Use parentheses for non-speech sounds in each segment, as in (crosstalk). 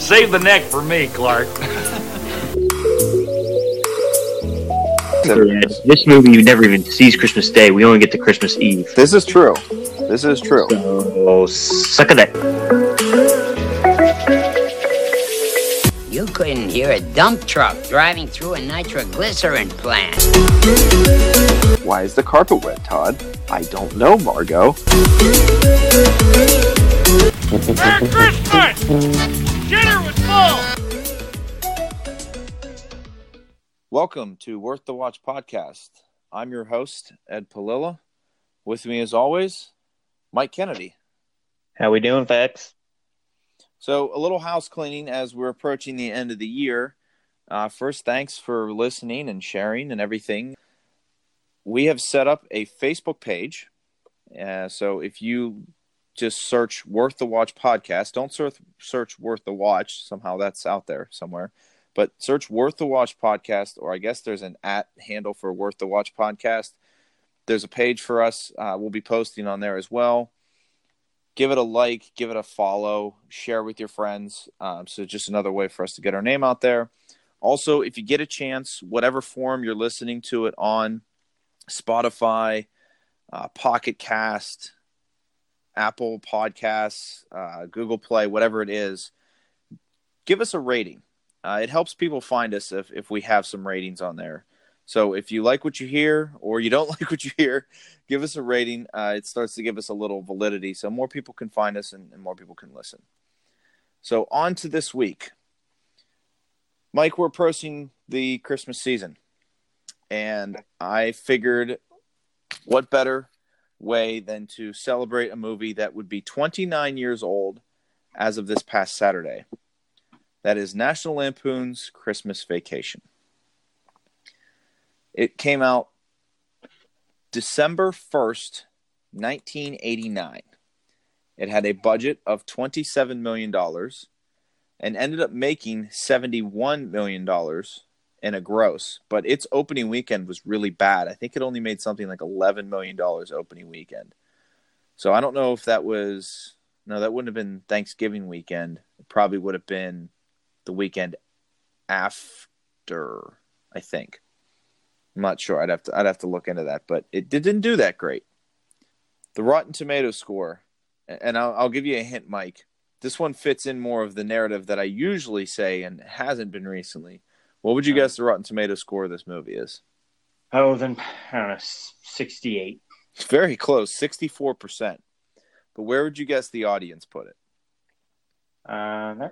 Save the neck for me, Clark. This movie you never even sees Christmas Day. We only get to Christmas Eve. This is true. This is true. So suck a that. You couldn't hear a dump truck driving through a nitroglycerin plant. Why is the carpet wet, Todd? I don't know, Margo. Merry Christmas! Dinner was full! Welcome to Worth the Watch podcast. I'm your host, Ed Palilla. With me, as always, Mike Kennedy. How we doing, Fax? So, a little house cleaning as we're approaching the end of the year. Uh, first, thanks for listening and sharing and everything. We have set up a Facebook page. Uh, so, if you just search Worth the Watch podcast, don't search, search Worth the Watch. Somehow that's out there somewhere. But search Worth the Watch podcast, or I guess there's an at handle for Worth the Watch podcast. There's a page for us. Uh, we'll be posting on there as well give it a like, give it a follow, share with your friends. Um, so just another way for us to get our name out there. Also, if you get a chance, whatever form you're listening to it on, Spotify, uh, Pocket Cast, Apple Podcasts, uh, Google Play, whatever it is, give us a rating. Uh, it helps people find us if, if we have some ratings on there. So if you like what you hear or you don't (laughs) like what you hear, give us a rating. Uh, it starts to give us a little validity so more people can find us and, and more people can listen. So on to this week. Mike, we're approaching the Christmas season. And I figured what better way than to celebrate a movie that would be 29 years old as of this past Saturday. That is National Lampoon's Christmas Vacation. It came out December 1st, 1989. It had a budget of $27 million and ended up making $71 million in a gross. But its opening weekend was really bad. I think it only made something like $11 million opening weekend. So I don't know if that was. No, that wouldn't have been Thanksgiving weekend. It probably would have been the weekend after, I think. I'm not sure. I'd have to I'd have to look into that, but it didn't do that great. The Rotten Tomato score, and I'll, I'll give you a hint, Mike. This one fits in more of the narrative that I usually say and hasn't been recently. What would you guess the Rotten Tomato score of this movie is? Oh, then I don't know, sixty-eight. It's very close, sixty-four percent. But where would you guess the audience put it? Uh,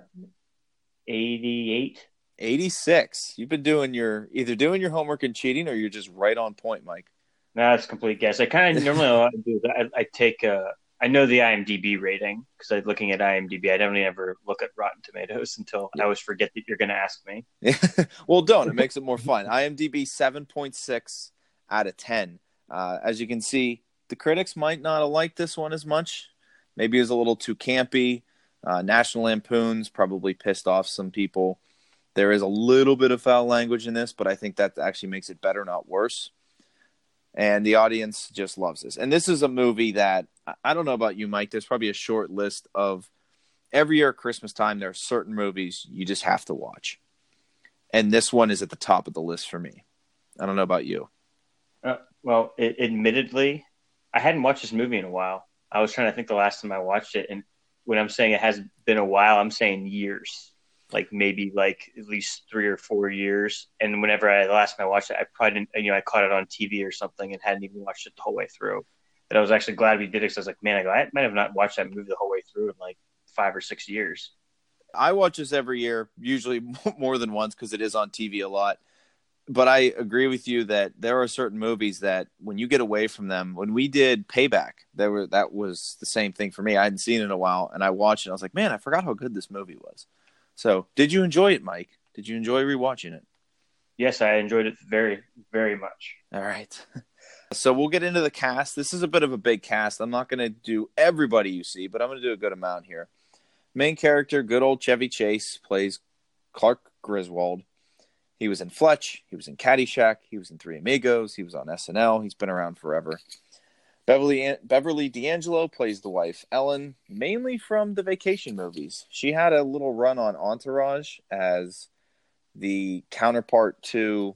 eighty-eight. 86. You've been doing your either doing your homework and cheating, or you're just right on point, Mike. No, that's complete guess. I kind of normally (laughs) what I do is I, I take uh, I know the IMDb rating because I'm looking at IMDb. I don't ever look at Rotten Tomatoes until I always forget that you're going to ask me. (laughs) well, don't. It makes it more fun. IMDb 7.6 out of 10. Uh, as you can see, the critics might not have liked this one as much. Maybe it was a little too campy. Uh, National Lampoon's probably pissed off some people. There is a little bit of foul language in this, but I think that actually makes it better, not worse. And the audience just loves this. And this is a movie that I don't know about you, Mike. There's probably a short list of every year at Christmas time, there are certain movies you just have to watch. And this one is at the top of the list for me. I don't know about you. Uh, well, it, admittedly, I hadn't watched this movie in a while. I was trying to think the last time I watched it. And when I'm saying it has been a while, I'm saying years like maybe like at least three or four years. And whenever I last time I watched it, I probably didn't, you know, I caught it on TV or something and hadn't even watched it the whole way through. But I was actually glad we did it because I was like, man, I, go, I might have not watched that movie the whole way through in like five or six years. I watch this every year, usually (laughs) more than once because it is on TV a lot. But I agree with you that there are certain movies that when you get away from them, when we did Payback, there were that was the same thing for me. I hadn't seen it in a while, and I watched it. I was like, man, I forgot how good this movie was. So, did you enjoy it, Mike? Did you enjoy rewatching it? Yes, I enjoyed it very, very much. All right. (laughs) So we'll get into the cast. This is a bit of a big cast. I'm not going to do everybody you see, but I'm going to do a good amount here. Main character, good old Chevy Chase, plays Clark Griswold. He was in Fletch. He was in Caddyshack. He was in Three Amigos. He was on SNL. He's been around forever. Beverly Beverly D'Angelo plays the wife Ellen, mainly from the vacation movies. She had a little run on Entourage as the counterpart to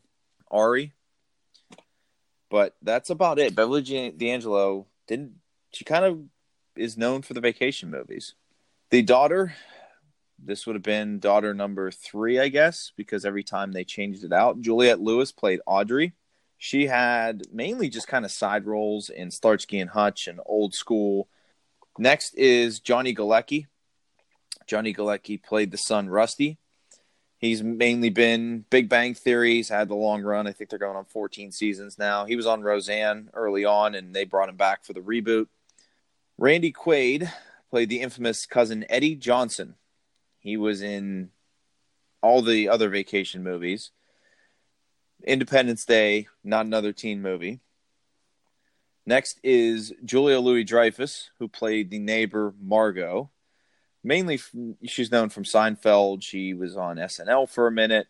Ari, but that's about it. Beverly D'Angelo didn't. She kind of is known for the vacation movies. The daughter, this would have been daughter number three, I guess, because every time they changed it out. Juliette Lewis played Audrey. She had mainly just kind of side roles in Starsky and Hutch and Old School. Next is Johnny Galecki. Johnny Galecki played the son Rusty. He's mainly been Big Bang Theories, had the long run. I think they're going on 14 seasons now. He was on Roseanne early on, and they brought him back for the reboot. Randy Quaid played the infamous cousin Eddie Johnson. He was in all the other vacation movies. Independence Day, not another teen movie. Next is Julia Louis Dreyfus, who played the neighbor Margo. Mainly, she's known from Seinfeld. She was on SNL for a minute.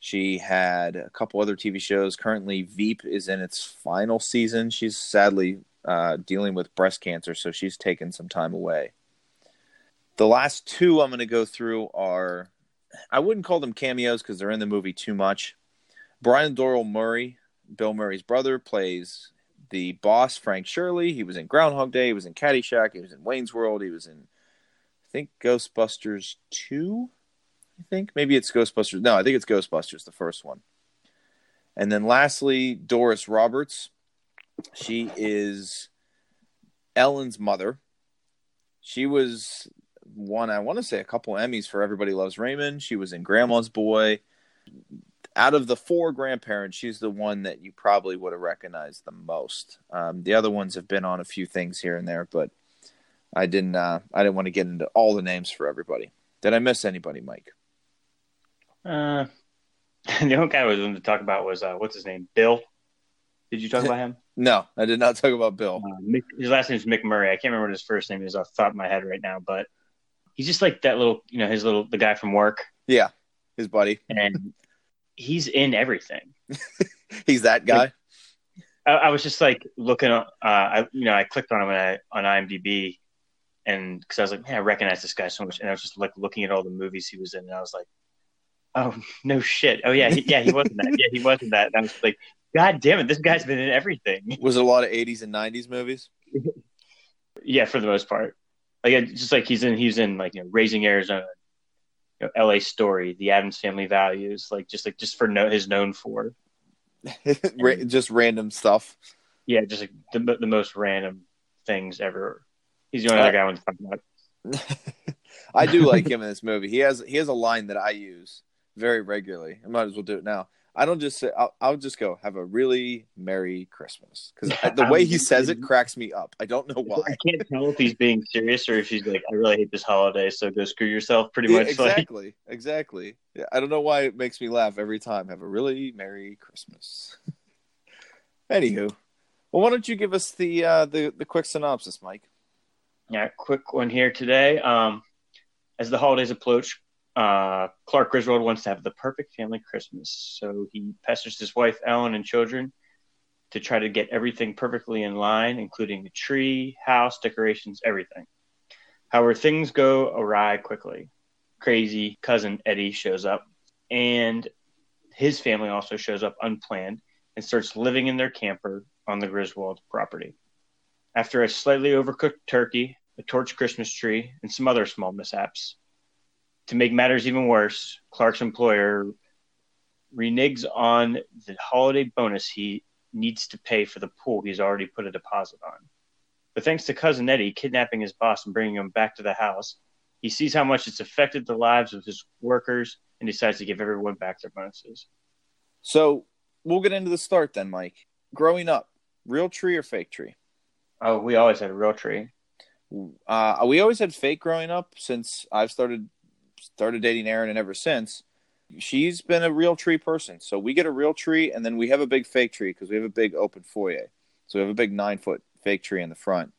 She had a couple other TV shows. Currently, Veep is in its final season. She's sadly uh, dealing with breast cancer, so she's taken some time away. The last two I'm going to go through are, I wouldn't call them cameos because they're in the movie too much. Brian Doyle Murray, Bill Murray's brother, plays the boss, Frank Shirley. He was in Groundhog Day. He was in Caddyshack. He was in Wayne's World. He was in, I think, Ghostbusters 2. I think. Maybe it's Ghostbusters. No, I think it's Ghostbusters, the first won. And then lastly, Doris Roberts. She is Ellen's mother. She was one, I want to say, a couple Emmys for Everybody Loves Raymond. She was in Grandma's Boy out of the four grandparents, she's the one that you probably would have recognized the most. Um, the other ones have been on a few things here and there, but I didn't. Uh, I didn't want to get into all the names for everybody. Did I miss anybody, Mike? Uh, (laughs) the only guy I was going to talk about was uh, what's his name, Bill. Did you talk (laughs) about him? no, I did not talk about Bill. Uh, Mick, his last name is McMurray. I can't remember what his first name is off the top of my head right now, but he's just like that little, you know, his little the guy from work. Yeah, his buddy, and he's in everything. (laughs) he's that guy. Like, I, I, was just like looking, uh, I you know I clicked on him I, on IMDb, and because I was like, man, I recognize this guy so much, and I was just like looking at all the movies he was in, and I was like, oh no shit, oh yeah, he, yeah, he wasn't that, yeah, he wasn't that. And I was like, god damn it, this guy's been in everything. (laughs) Was it a lot of '80s and '90s movies? (laughs) yeah, for the most part. Like just like he's in, he's in like you know, Raising Arizona, you know, L.A. Story, The Addams Family Values, like just like just for no, his known for, (laughs) just random stuff. Yeah, just like the the most random things ever. He's the only uh, other guy I want to talk about. (laughs) I do like (laughs) him in this movie. He has he has a line that I use very regularly. I might as well do it now. I don't just say I'll, I'll just go have a really merry Christmas because the way he says it cracks me up. I don't know why. I can't tell if he's being serious or if he's like, I really hate this holiday, so go screw yourself. Pretty yeah, much. Exactly. Like. Exactly. Yeah, I don't know why it makes me laugh every time. Have a really merry Christmas. (laughs) Anywho, well, why don't you give us the uh, the the quick synopsis, Mike? Yeah, quick one here today. Um, as the holidays approach, uh, Clark Griswold wants to have the perfect family Christmas, so he pesters his wife Ellen and children to try to get everything perfectly in line, including the tree, house, decorations, everything. However, things go awry quickly. Crazy cousin Eddie shows up, and his family also shows up unplanned and starts living in their camper on the Griswold property. After a slightly overcooked turkey, a torch Christmas tree, and some other small mishaps, to make matters even worse, Clark's employer reneges on the holiday bonus he needs to pay for the pool he's already put a deposit on. But thanks to cousin Eddie kidnapping his boss and bringing him back to the house, he sees how much it's affected the lives of his workers and decides to give everyone back their bonuses. So we'll get into the start then, Mike. Growing up, real tree or fake tree? Oh, we always had a real tree. Uh, we always had fake growing up since I've started started dating Erin, and ever since, she's been a real tree person. So we get a real tree, and then we have a big fake tree because we have a big open foyer. So we have a big nine foot fake tree in the front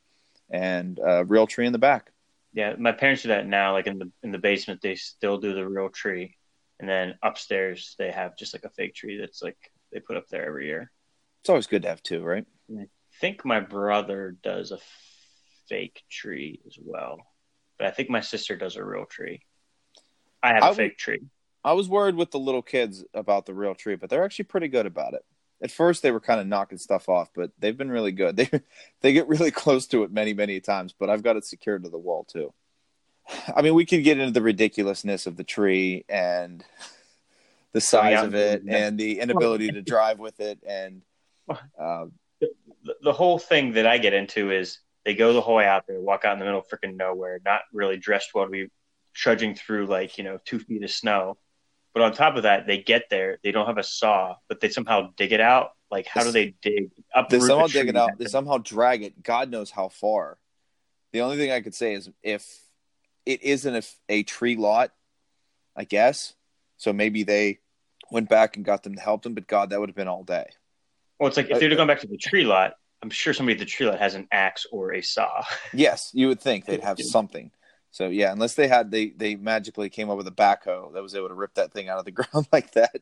and a real tree in the back. Yeah, my parents do that now. Like in the in the basement, they still do the real tree, and then upstairs they have just like a fake tree that's like they put up there every year. It's always good to have two, right? I think my brother does a fake tree as well, but I think my sister does a real tree. I have a I fake tree. I was worried with the little kids about the real tree, but they're actually pretty good about it. At first, they were kind of knocking stuff off, but they've been really good. (laughs) They they get really close to it many many times, but I've got it secured to the wall too. I mean, we could get into the ridiculousness of the tree and (laughs) the size out of it and- and the inability to drive with it and (laughs) uh, the, the whole thing that I get into is they go the whole way out there, walk out in the middle of freaking nowhere, not really dressed well to be trudging through like, you know, two feet of snow. But on top of that, they get there, they don't have a saw, but they somehow dig it out. Like, how do they dig up? they somehow dig it out. They somehow drag it. God knows how far. The only thing I could say is if it isn't a, a tree lot, I guess. So maybe they went back and got them to help them. But God, that would have been all day. Well, it's like if they're uh, gone back to the tree lot, I'm sure somebody at the tree lot has an axe or a saw. Yes, you would think they'd (laughs) have something. So yeah, unless they had they they magically came up with a backhoe that was able to rip that thing out of the (laughs) ground like that.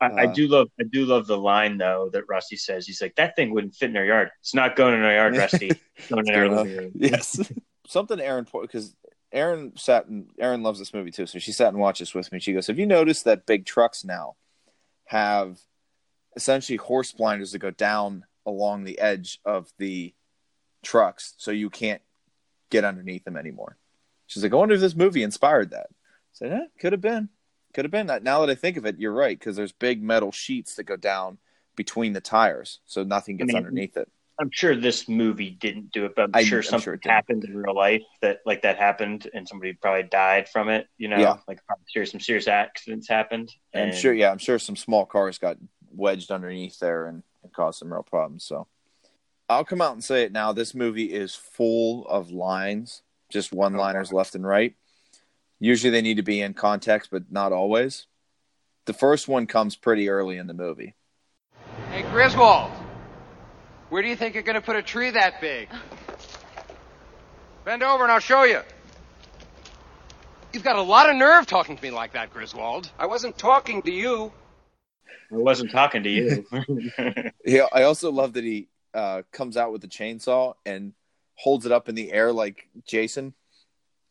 I, I Uh, do love I do love the line though that Rusty says. He's like, That thing wouldn't fit in our yard. It's not going in our yard, Rusty. (laughs) It's going in our living room. (laughs) yes. Something Erin because Erin sat and Erin loves this movie too, so she sat and watched this with me. She goes, "Have you noticed that big trucks now have essentially horse blinders that go down along the edge of the trucks, so you can't get underneath them anymore?" She's like, "I wonder if this movie inspired that." I said, "Eh, could have been, could have been." Now that I think of it, you're right because there's big metal sheets that go down between the tires, so nothing gets mean, underneath it. I'm sure this movie didn't do it, but I'm I- sure I'm something sure happened in real life that like that happened and somebody probably died from it. You know, Yeah. like probably serious, some serious accidents happened. I'm sure, yeah, I'm sure some small cars got wedged underneath there and, and caused some real problems. So I'll come out and say it now. This movie is full of lines, just one liners left and right. Usually they need to be in context, but not always. The first one comes pretty early in the movie. Hey, Griswold, where do you think you're going to put a tree that big? Bend over and I'll show you. You've got a lot of nerve talking to me like that, Griswold. I wasn't talking to you. I wasn't talking to you. (laughs) Yeah, I also love that he uh, comes out with the chainsaw and holds it up in the air like Jason.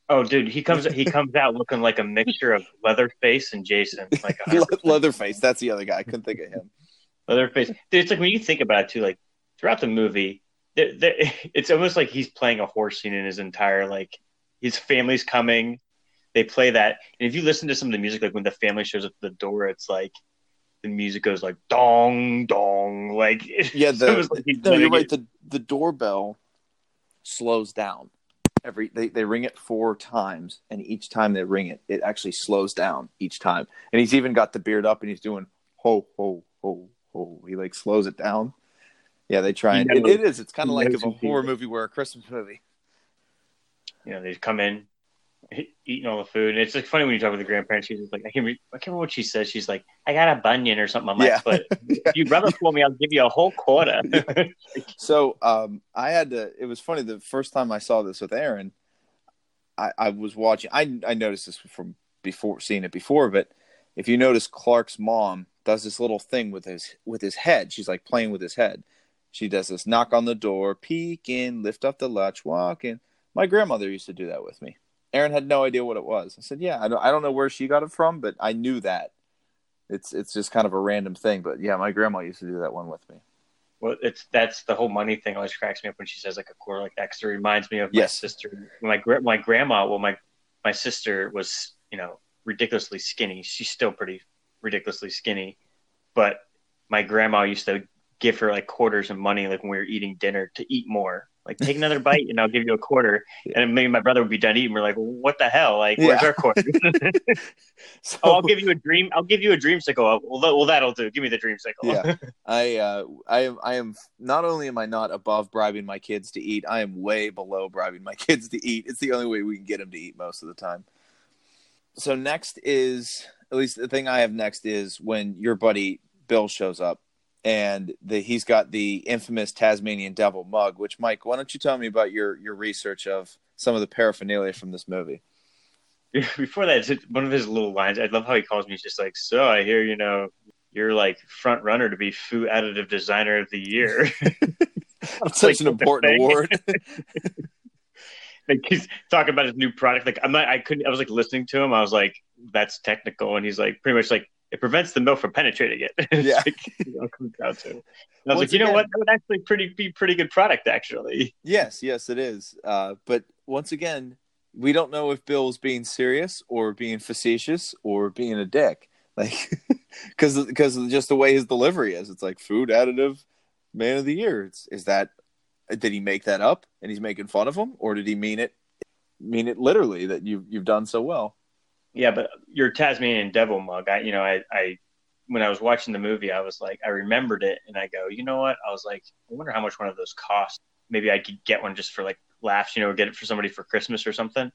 oh, dude, he comes he comes out looking like a mixture of Leatherface and Jason. Like Leatherface, that's the other guy. I couldn't think of him. Leatherface. Dude, it's like when you think about it too, like throughout the movie, there, there, (laughs) it's almost like he's playing a horse scene in his entire like his family's coming. They play that, and if you listen to some of the music, like when the family shows up at the door, it's like the music goes like dong dong, like (laughs) Yeah, the, like no, you're right. it- The the doorbell slows down every. They they ring it four times, and each time they ring it, it actually slows down each time. And he's even got the beard up, and he's doing ho ho ho ho. He like slows it down. Yeah, they try and it, it is. It's kind of like knows if a horror is. movie were a Christmas movie. you know, they come in eating all the food. And it's like funny when you talk with the grandparents. She's like, I can't, re- I can't remember what she says. She's like, I got a bunion or something on my Yeah. foot. If you rub it for me, I'll give you a whole quarter. (laughs) So um, I had to. It was funny the first time I saw this with Erin. I, I was watching. I I noticed this from before seeing it before, but if you notice, Clark's mom does this little thing with his with his head. She's like playing with his head. She does this knock on the door, peek in, lift up the latch, walk in. My grandmother used to do that with me. Erin had no idea what it was. I said, "Yeah, I don't, I don't know where she got it from, but I knew that. It's it's just kind of a random thing, but yeah, my grandma used to do that one with me. well, it's that's the whole money thing. Always cracks me up when she says like a quarter like that. 'cause it reminds me of Yes. my sister. My my grandma. Well, my my sister was you know ridiculously skinny. She's still pretty ridiculously skinny, but my grandma used to give her like quarters and money like when we were eating dinner to eat more. Like take another bite and I'll give you a quarter. And maybe my brother would be done eating. We're like, what the hell? Like, where's Yeah. our quarter? So, (laughs) (laughs) oh, I'll give you a dream. I'll give you a dreamsicle. Well, well, that'll do. Give me the dreamsicle. yeah i uh i am i am not only am i not above bribing my kids to eat i am way below bribing my (laughs) kids to eat it's the only way we can get them to eat most of the time so next is at least the thing i have next is when your buddy bill shows up and the, he's got the infamous tasmanian devil mug which mike why don't you tell me about your your research of some of the paraphernalia from this movie (laughs) Before that, one of his little lines. I love how he calls me. He's just like, "So I hear you know you're like front runner to be food additive designer of the year." (laughs) (laughs) It's such an Like, the important thing. award. like he's talking about his new product. Like I'm not, I couldn't. I was like listening to him. I was like, "That's technical," and he's like, pretty much like, "It prevents the milk from penetrating it." (laughs) Yeah. like, you know, comes down to. And I was Once like, you know what? That would actually pretty be pretty good product actually. yes, yes, it is. Uh, but once again, we don't know if Bill's being serious or being facetious or being a dick. Like, (laughs) because because just the way his delivery is, it's like food additive man of the year. It's, is that did he make that up and he's making fun of him, or did he mean it mean it literally that you you've done so well? Yeah, but your Tasmanian Devil mug. I, you know, I, I, when I was watching the movie, I was like, I remembered it, and I go, you know what? I was like, I wonder how much one of those costs. Maybe I could get one just for like laughs, you know, get it for somebody for Christmas or something.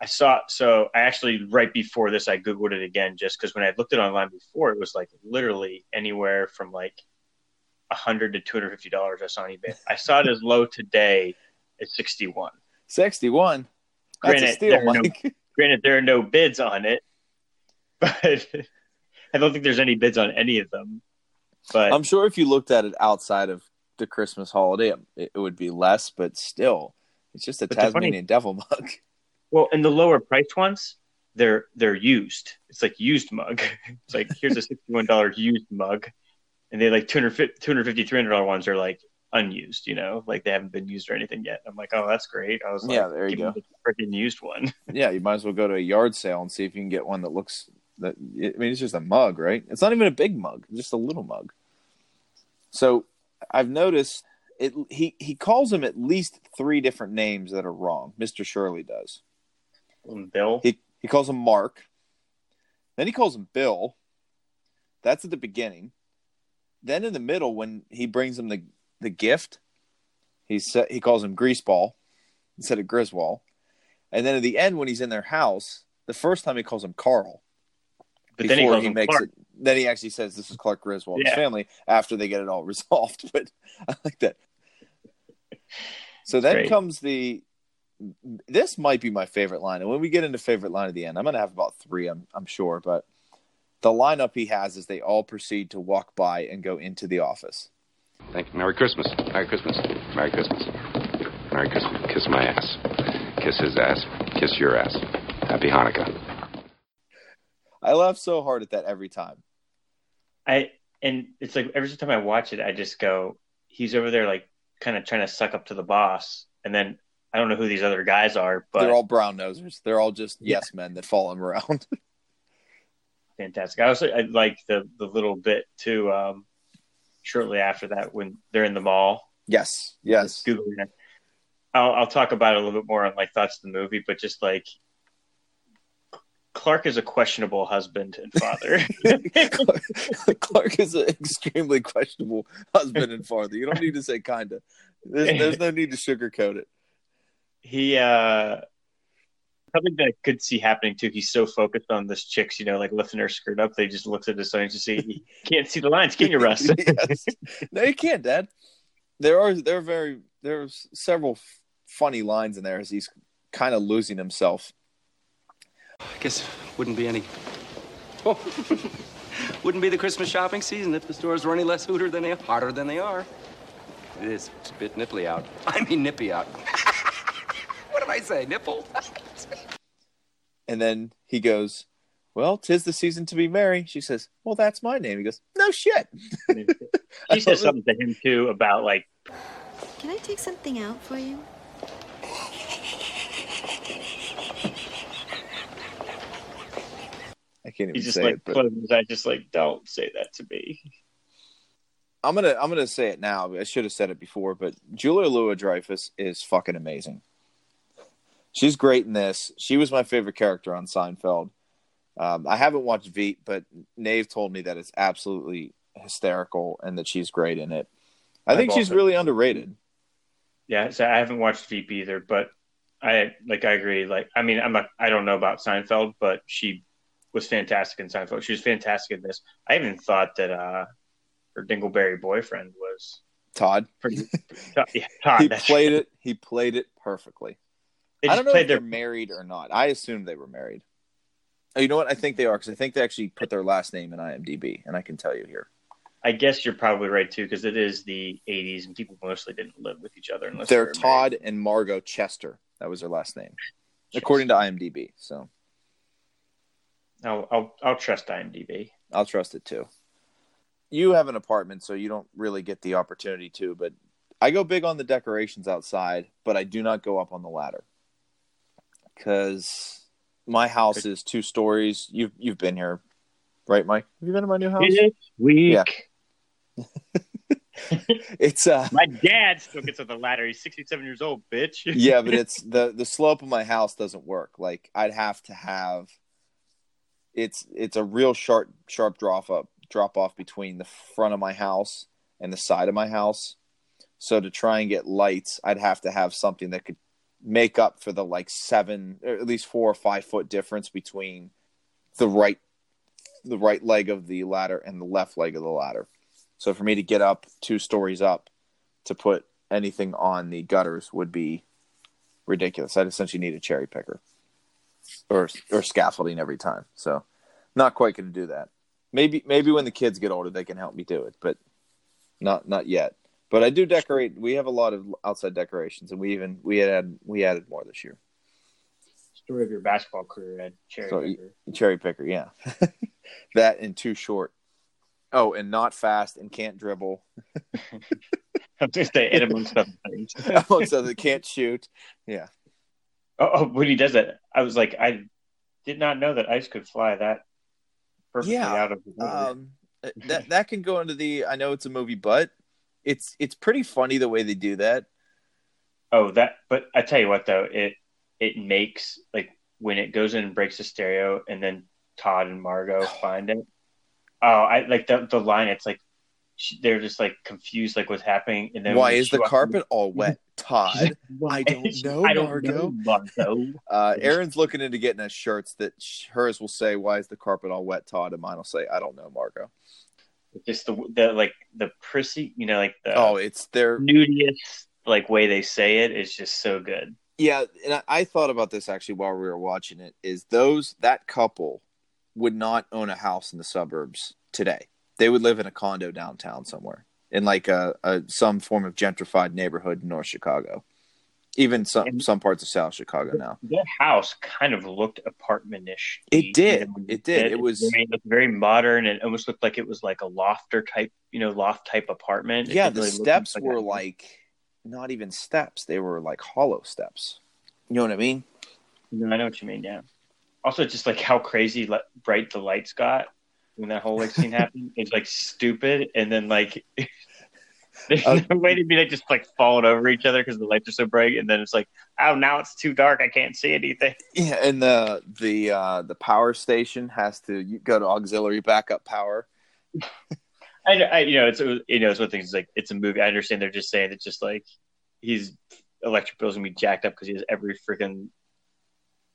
I saw, so I actually right before this, I googled it again just because when I looked it online before, it was like literally anywhere from like a hundred to two hundred fifty dollars. I saw on eBay. I saw it as low today at sixty one. Sixty one. That's a steal, are no- Mike. (laughs) Granted, there are no bids on it, (laughs) but I don't think there's any bids on any of them. But I'm sure if you looked at it outside of the Christmas holiday, it, it would be less, but still, it's just a the funny- Tasmanian devil mug. (laughs) well, in the lower priced ones, they're they're used. It's like used mug. (laughs) It's like here's a sixty one dollar used mug, and they like 250 250 300 dollar ones are like unused. You know, like they haven't been used or anything yet. I'm like, oh, that's great. I was like, Yeah, there you go. the freaking used one. (laughs) yeah, you might as well go to a yard sale and see if you can get one that looks that. I mean, it's just a mug, right? It's not even a big mug; just a little mug. So I've noticed it. He he calls him at least three different names that are wrong. Mister Shirley does. Um, Bill, He he calls him Mark. Then he calls him Bill. That's at the beginning. Then in the middle, when he brings him the the gift, he sa- he calls him Greaseball instead of Griswold. And then at the end, when he's in their house, the first time he calls him Carl. but then he him makes Clark. it. Then he actually says this is Clark Griswold, and his Yeah. family, after they get it all (laughs) resolved. But I like that. So then great. comes the. This might be my favorite line, and when we get into favorite line at the end, I'm going to have about three, I'm, I'm sure. But the lineup he has is they all proceed to walk by and go into the office. Thank you. Merry Christmas. Merry Christmas. Merry Christmas. Merry Christmas. Kiss my ass. Kiss his ass. Kiss your ass. Happy Hanukkah. I laugh so hard at that every time. I and it's like every time I watch it, I just go, he's over there like kind of trying to suck up to the boss, and then I don't know who these other guys are, but They're all brown nosers. They're all just Yeah. yes men that follow him around. (laughs) fantastic. I also I like the the little bit too. Um, shortly after that, when they're in the mall, yes, yes. googling it. I'll I'll talk about it a little bit more on like thoughts of the movie, but just like Clark is a questionable husband and father. (laughs) Clark is an extremely questionable husband and father. You don't need to say kinda. There's, there's no need to sugarcoat it. he uh something that I could see happening too. He's so focused on this chick's, you know, like lifting her skirt up, they just looks at his signs and just see he can't see the lines, can you, Russ? (laughs) yes. No, you can't, Dad. There are there are very there's several f- funny lines in there as he's kind of losing himself. I guess wouldn't be any. Oh, (laughs) wouldn't be the Christmas shopping season if the stores were any less hooter than they hotter than they are. It is. It's a bit nipply out. I mean nippy out. (laughs) what did I say? Nipple? And then he goes, "Well, tis the season to be merry." She says, "Well, that's my name." He goes, "No shit." she says something to him too about like Can I take something out for you? I can't even he's just say like it, but closing his eyes, just like don't say that to me. I'm gonna I'm gonna say it now. I should have said it before, but Julia Louis Dreyfus is fucking amazing. She's great in this. She was my favorite character on Seinfeld. Um, I haven't watched Veep, but Nave told me that it's absolutely hysterical and that she's great in it. I I've think she's also- really underrated. Yeah, so I haven't watched Veep either, but I like I agree. Like I mean, I'm not I don't know about Seinfeld, but she was fantastic in Seinfeld. She was fantastic in this. I even thought that uh her Dingleberry boyfriend was Todd, pretty (laughs) yeah, Todd, he played it. He played it perfectly. They I don't know if played they're married or not. I assume they were married. Oh, you know what? I think they are because I think they actually put their last name in IMDb, and I can tell you here. I guess you're probably right too, because it is the '80s and people mostly didn't live with each other unless They're they were Todd and Margo Chester. That was their last name, according to IMDb. So. I'll, I'll I'll trust IMDb. I'll trust it too. You have an apartment, so you don't really get the opportunity to. But I go big on the decorations outside, but I do not go up on the ladder because my house is two stories. You've you've been here, right, Mike? Have you been to my new house? It's weak. (laughs) It's uh My dad still gets on the ladder. He's 67 years old, bitch. (laughs) yeah, but (laughs) it's the the slope of my house doesn't work. Like I'd have to have it's it's a real sharp sharp drop up drop off between the front of my house and the side of my house. So to try and get lights, I'd have to have something that could make up for the like seven or at least four or five foot difference between the right the right leg of the ladder and the left leg of the ladder. So for me to get up two stories up to put anything on the gutters would be ridiculous. I'd essentially need a cherry picker or or scaffolding every time. So not quite going to do that. Maybe maybe when the kids get older they can help me do it, but not not yet. But I do decorate. We have a lot of outside decorations, and we even we had we added more this year. Story of your basketball career at Cherry So, Picker. Cherry picker, yeah. (laughs) that and too short. Oh, and not fast and can't dribble. (laughs) I'm just saying, amongst other things. (laughs) Amongst other, can't shoot. Yeah. Oh, oh, when he does that, I was like, I did not know that ice could fly that perfectly Yeah, out of the movie. Um, that that can go into the. I know it's a movie, but it's it's pretty funny the way they do that. oh, that. But I tell you what, though, it it makes like when it goes in and breaks the stereo, and then Todd and Margo (sighs) find it. Oh, I like the the line. It's like she, they're just like confused, like what's happening, and then Why is the walks- carpet all (laughs) wet, Todd? (laughs) She's like, I don't know, I don't Margo. know, Margo. Uh, Erin's looking into getting us shirts that sh- hers will say, "Why is the carpet all wet, Todd?" and mine will say, "I don't know, Margo." Just the the like the prissy, you know, like the oh, it's their nudiest like way they say it is just so good. Yeah, and I, I thought about this actually while we were watching it. Is those that couple would not own a house in the suburbs today? They would live in a condo downtown somewhere in like a, a some form of gentrified neighborhood in North Chicago, even some And- some parts of South Chicago now. That house kind of looked apartment-ish. It did. You know, It did. It was- very, it very modern and it almost looked like it was like a lofter type, you know, loft type apartment. It Yeah, the really steps like were a- like not even steps; they were like hollow steps. You know what I mean? No, I know what you mean. Yeah. Also, just like how crazy li- bright the lights got when that whole like scene happened. It's like stupid, and then like (laughs) there's Uh, no way to be like just like falling over each other because the lights are so bright, and then it's like, oh, now it's too dark. I can't see anything. Yeah, and the the uh, the power station has to you go to auxiliary backup power. (laughs) I, I you know, it's you know, it's one thing. It's like it's a movie. I understand they're just saying it's just like his electric bill's gonna be jacked up because he has every freaking,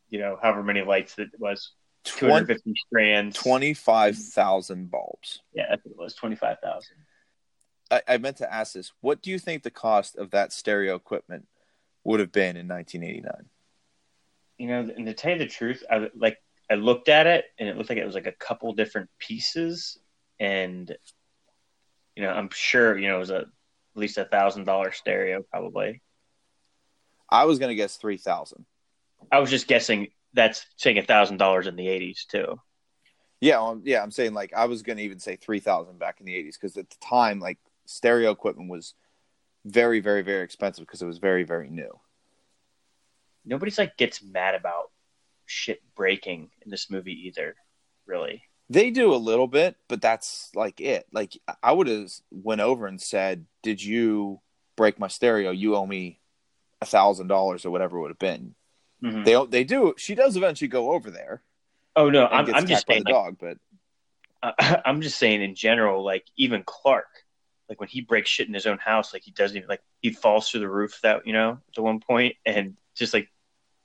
you know, however many lights that it was, two hundred fifty strands. Twenty five thousand bulbs. Yeah, that's what it was. Twenty five thousand. I, I meant to ask this. What do you think the cost of that stereo equipment would have been in 1989? You know, and to tell you the truth, I like I looked at it and it looked like it was like a couple different pieces, and you know, I'm sure you know it was a at least a thousand dollar stereo probably. I was going to guess 3,000. I was just guessing that's saying a thousand dollars in the '80s too. Yeah, um, yeah, I'm saying like I was going to even say 3,000 back in the 80s because at the time like stereo equipment was very very very expensive because it was very very new. Nobody's like gets mad about shit breaking in this movie either, really. They do a little bit, but that's like it. Like I would have went over and said, "Did you break my stereo? You owe me a thousand dollars or whatever it would have been." Mhm. They they do. She does eventually go over there. Oh no, I'm, I'm just saying. the Like, dog, but uh, (laughs) I'm just saying in general. Like even Clark, like when he breaks shit in his own house, like he doesn't even like he falls through the roof that you know at one point and just like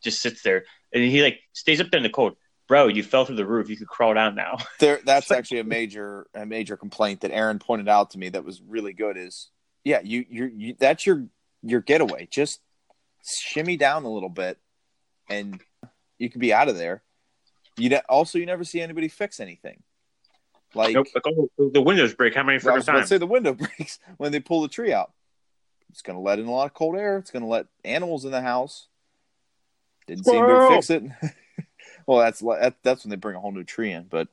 just sits there and he like stays up there in the cold. Bro, you fell through the roof. You could crawl down now. (laughs) there that's actually a major a major complaint that Erin pointed out to me that was really good. Is yeah, you you, you that's your your getaway. Just shimmy down a little bit, and you can be out of there. You ne- also you never see anybody fix anything. Like, Nope. Like, oh, the windows break. How many times? I freaking was say the window (laughs) breaks when they pull the tree out. It's going to let in a lot of cold air. It's going to let animals in the house. Didn't seem to fix it. (laughs) well, that's that, that's when they bring a whole new tree in. But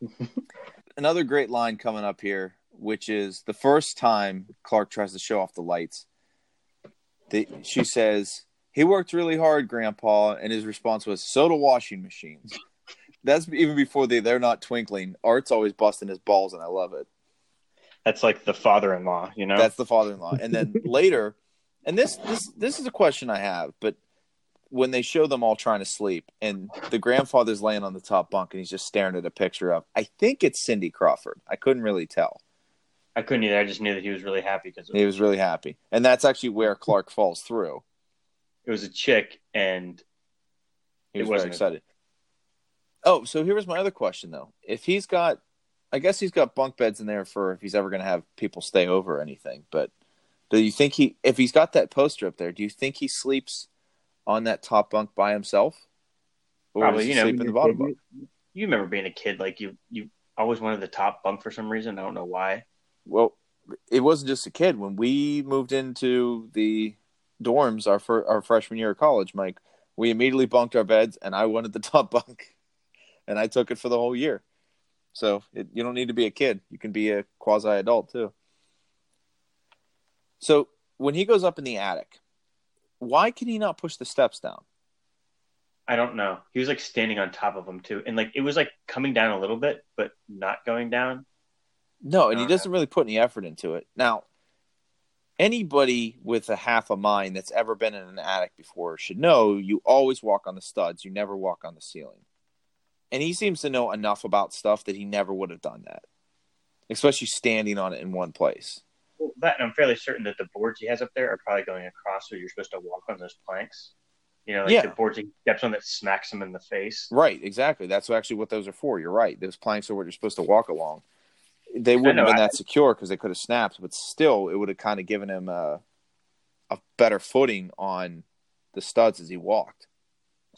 (laughs) another great line coming up here, which is the first time Clark tries to show off the lights. The, she says he worked really hard, Grandpa, and his response was soda washing machines. That's even before they they're not twinkling. Art's always busting his balls, and I love it. That's like the father-in-law. You know. That's the father-in-law. And then (laughs) later, and this this this is a question I have, but when they show them all trying to sleep and the grandfather's laying on the top bunk and he's just staring at a picture of I think it's Cindy Crawford. I couldn't really tell. I couldn't either. I just knew that he was really happy because He was really happy. And that's actually where Clark falls through. it was a chick, and He was very wasn't. excited. Oh, so here was my other question though. If he's got I guess he's got bunk beds in there for if he's ever going to have people stay over or anything, but do you think he if he's got that poster up there, do you think he sleeps on that top bunk by himself? Or probably you know sleep in the bottom bunk? You remember being a kid, like you you always wanted the top bunk for some reason. I don't know why. Well, it wasn't just a kid. When we moved into the dorms our fir- our freshman year of college, Mike, we immediately bunked our beds, and I wanted the top (laughs) bunk, and I took it for the whole year. So it, you don't need to be a kid; you can be a quasi adult too. So when he goes up in the attic, why can he not push the steps down? I don't know. He was like standing on top of them too, and like it was like coming down a little bit, but not going down. No, and he doesn't really put any effort into it. Now, anybody with a half a mind that's ever been in an attic before should know you always walk on the studs, you never walk on the ceiling. And he seems to know enough about stuff that he never would have done that, especially standing on it in one place. Well, that and I'm fairly certain that the boards he has up there are probably going across, so you're supposed to walk on those planks. You know, like Yeah. the boards he steps on that smacks him in the face. Right, exactly. That's actually what those are for. You're right. Those planks are what you're supposed to walk along. They wouldn't know, have been I- that secure because they could have snapped, but still, it would have kind of given him a, a better footing on the studs as he walked.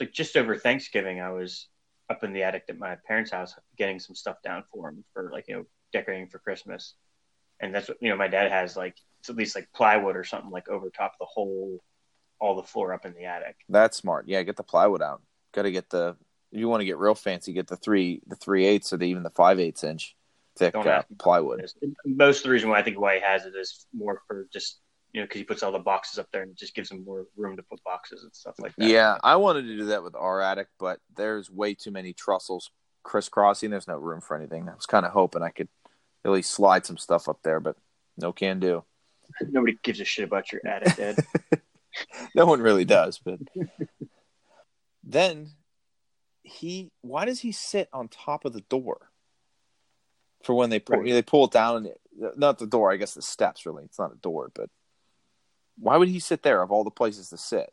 Like just over Thanksgiving, I was up in the attic at my parents' house getting some stuff down for him for like you know decorating for Christmas, and that's what you know my dad has like it's at least like plywood or something like over top the whole all the floor up in the attic. That's smart. Yeah, get the plywood out. Got to get the. If you want to get real fancy, get the three the three eighths or the, even the five eighths inch thick uh, plywood. Most of the reason why I think why he has it is more for just you know because he puts all the boxes up there and just gives him more room to put boxes and stuff like that. Yeah, I wanted to do that with our attic, but there's way too many trussels crisscrossing. There's no room for anything. I was kind of hoping I could at least slide some stuff up there, but no can do. (laughs) nobody gives a shit about your attic, Ed. (laughs) no one really does, but (laughs) then he why does he sit on top of the door for when they pull Right. they pull it down and not the door, I guess the steps really. It's not a door, but why would he sit there of all the places to sit?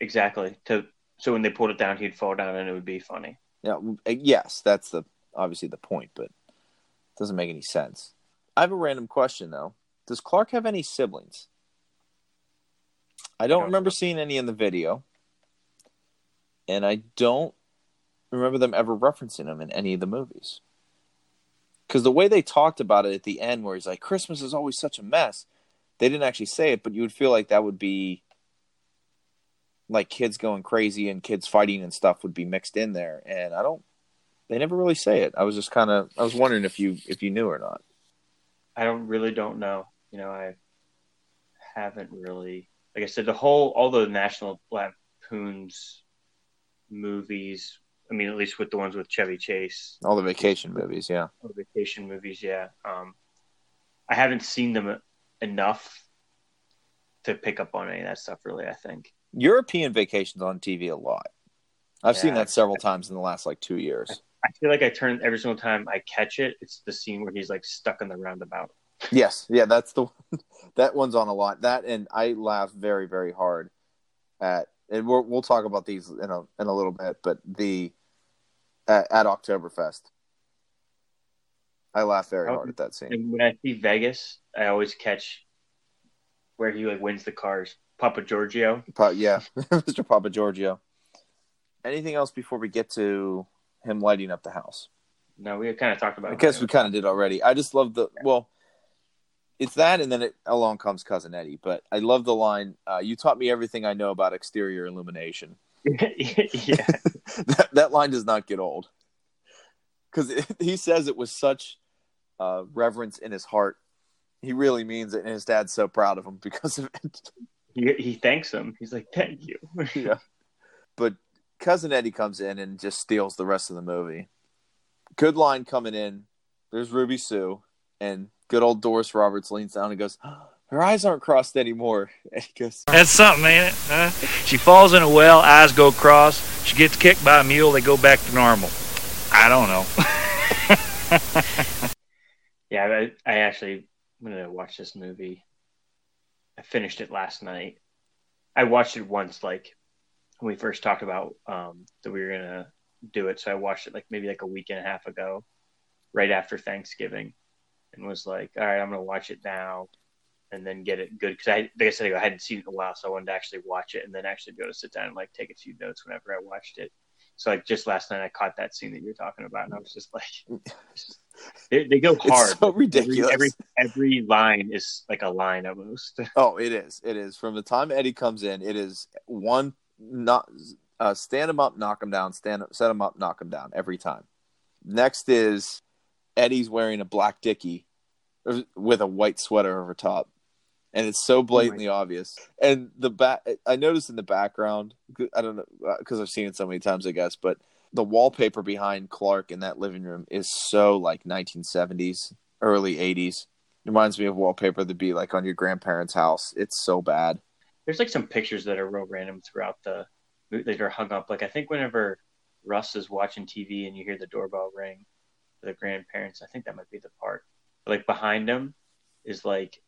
exactly. To so when they pulled it down, he'd fall down and it would be funny. Yeah, eh, yes, that's the obviously the point, but it doesn't make any sense. I have a random question though. Does Clark have any siblings? I don't don't remember know. seeing any in the video, and I don't remember them ever referencing him in any of the movies. Because the way they talked about it at the end, where he's like, "Christmas is always such a mess," they didn't actually say it, but you would feel like that would be like kids going crazy and kids fighting and stuff would be mixed in there, and I don't. They never really say it. I was just kind of. I was wondering if you if you knew or not. I don't really don't know. You know, I haven't really like I said, the whole all the National Lampoons movies. I mean, at least with the ones with Chevy Chase, All the vacation movies, yeah. or vacation movies, yeah. Um, I haven't seen them enough to pick up on any of that stuff. Really, I think. European vacations on TV a lot. I've seen that several times in the last like two years. I feel like I turn every single time I catch it. It's the scene where he's like stuck in the roundabout. Yes, yeah, that's the one. (laughs) that one's on a lot. That and I laugh very very hard at and we'll we'll talk about these in a in a little bit, but the at, at Oktoberfest, I laugh very hard at that scene. When I see Vegas, I always catch where he like wins the cars. Papa Giorgio. Pa- yeah, (laughs) Mr. Papa Giorgio. Anything else before we get to him lighting up the house? No, we kind of talked about. It. I guess we kind of did already. I just love the well. It's that, and then it, along comes cousin Eddie. But I love the line. Uh, you taught me everything I know about exterior illumination. (laughs) yeah, (laughs) that, that line does not get old because (laughs) he says it with such uh, reverence in his heart. He really means it, and his dad's so proud of him (laughs) because of it. he, he thanks him. He's like, "Thank you." (laughs) yeah. But cousin Eddie comes in and just steals the rest of the movie. Good line coming in. There's Ruby Sue, and good old Doris Roberts leans down and goes, (gasps) "Her eyes aren't crossed anymore." And he goes, That's something, ain't it? Huh? She falls in a well, eyes go cross. She gets kicked by a mule, they go back to normal. I don't know. (laughs) Yeah, I, I actually I'm gonna watch this movie. I finished it last night. I watched it once, like when we first talked about um, that we were gonna do it. So I watched it like maybe like a week and a half ago, right after Thanksgiving, and was like, all right, I'm gonna watch it now, and then get it good because I, like I said, I hadn't seen it in a while, so I wanted to actually watch it and then actually be able to sit down and like take a few notes whenever I watched it. So like just last night, I caught that scene that you're talking about, and I was just like, (laughs) they, they go hard. It's so ridiculous. Every, every every line is like a line almost. (laughs) "Oh, it is. It is." From the time Eddie comes in, it is one not uh, stand him up, knock him down, stand up, set him up, knock him down every time. Next is Eddie's wearing a black dicky with a white sweater over top, and it's so oh blatantly obvious. And the back, I noticed in the background, I don't know uh, because I've seen it so many times, I guess, but the wallpaper behind Clark in that living room is so like 1970s, early 80s. Reminds me of wallpaper that'd be like on your grandparents' house. It's so bad. There's like some pictures that are real random throughout the that are hung up. Like I think whenever Russ is watching TV and you hear the doorbell ring for the grandparents, I think that might be the part. Like behind him is like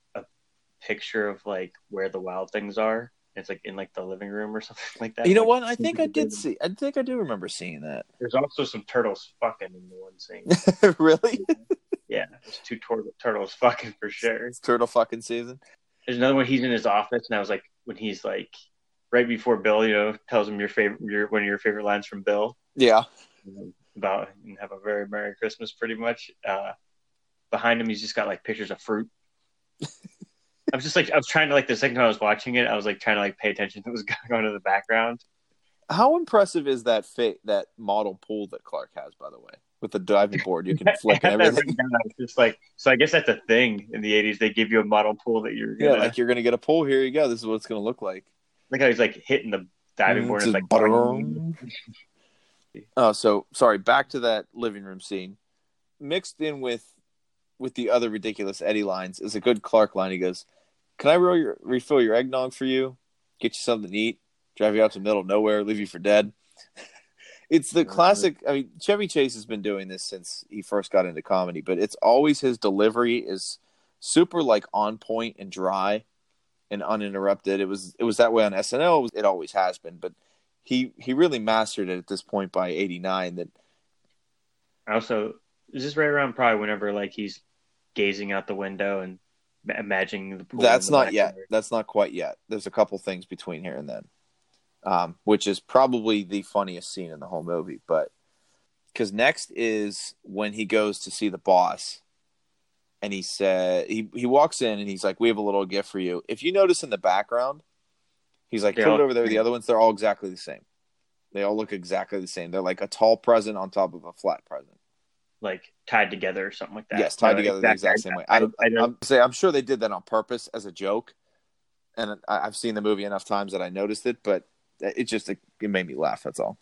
picture of like where the wild things are. It's like in like the living room or (laughs) something like that. You know Like, what? I think I did see. I think I do remember seeing that. There's also some turtles fucking in the one scene. (laughs) really? yeah, there's two tur- turtles fucking for sure. It's turtle fucking season. There's another one. He's in his office, and I was like, when he's like, right before Bill, you know, tells him your favorite, your one of your favorite lines from Bill Yeah. about and have a very merry Christmas, pretty much. Uh, behind him, he's just got like pictures of fruit. (laughs) I was just like, I was trying to like the second time I was watching it, I was like trying to like pay attention to what was (laughs) going on in the background. How impressive is that fa- that model pool that Clark has, by the way, with the diving board you can (laughs) flick and everything? written down. I was just like, so I guess that's a thing in the '80s. They give you a model pool that you're gonna, like you're gonna get a pool. Here you go. This is what it's gonna look like. like how he's like hitting the diving board. And It's like, (laughs) Oh, so sorry. Back to that living room scene. Mixed in with with the other ridiculous Eddie lines is a good Clark line. He goes, "Can I roll your, refill your eggnog for you? Get you something to eat? Drive you out to the middle of nowhere? Leave you for dead?" (laughs) It's the classic. I mean, Chevy Chase has been doing this since he first got into comedy, but it's always his delivery is super like on point and dry and uninterrupted. It was it was that way on SNL. It always has been, but he he really mastered it at this point by '89. That Also, is this right around probably whenever like he's gazing out the window and imagining the pool? that's the not yet. That's not quite yet. There's a couple things between here and then, um, which is probably the funniest scene in the whole movie. But because next is when he goes to see the boss, and he said he he walks in and he's like, "We have a little gift for you." If you notice in the background, he's like, They "Put it over there." The (laughs) other ones, they're all exactly the same. They all look exactly the same. They're like a tall present on top of a flat present. Like tied together or something like that. Yes, tied No, together the exact same way. I, don't, I. I'm say I'm sure they did that on purpose as a joke, and I, I've seen the movie enough times that I noticed it. But it just it, made me laugh. That's all.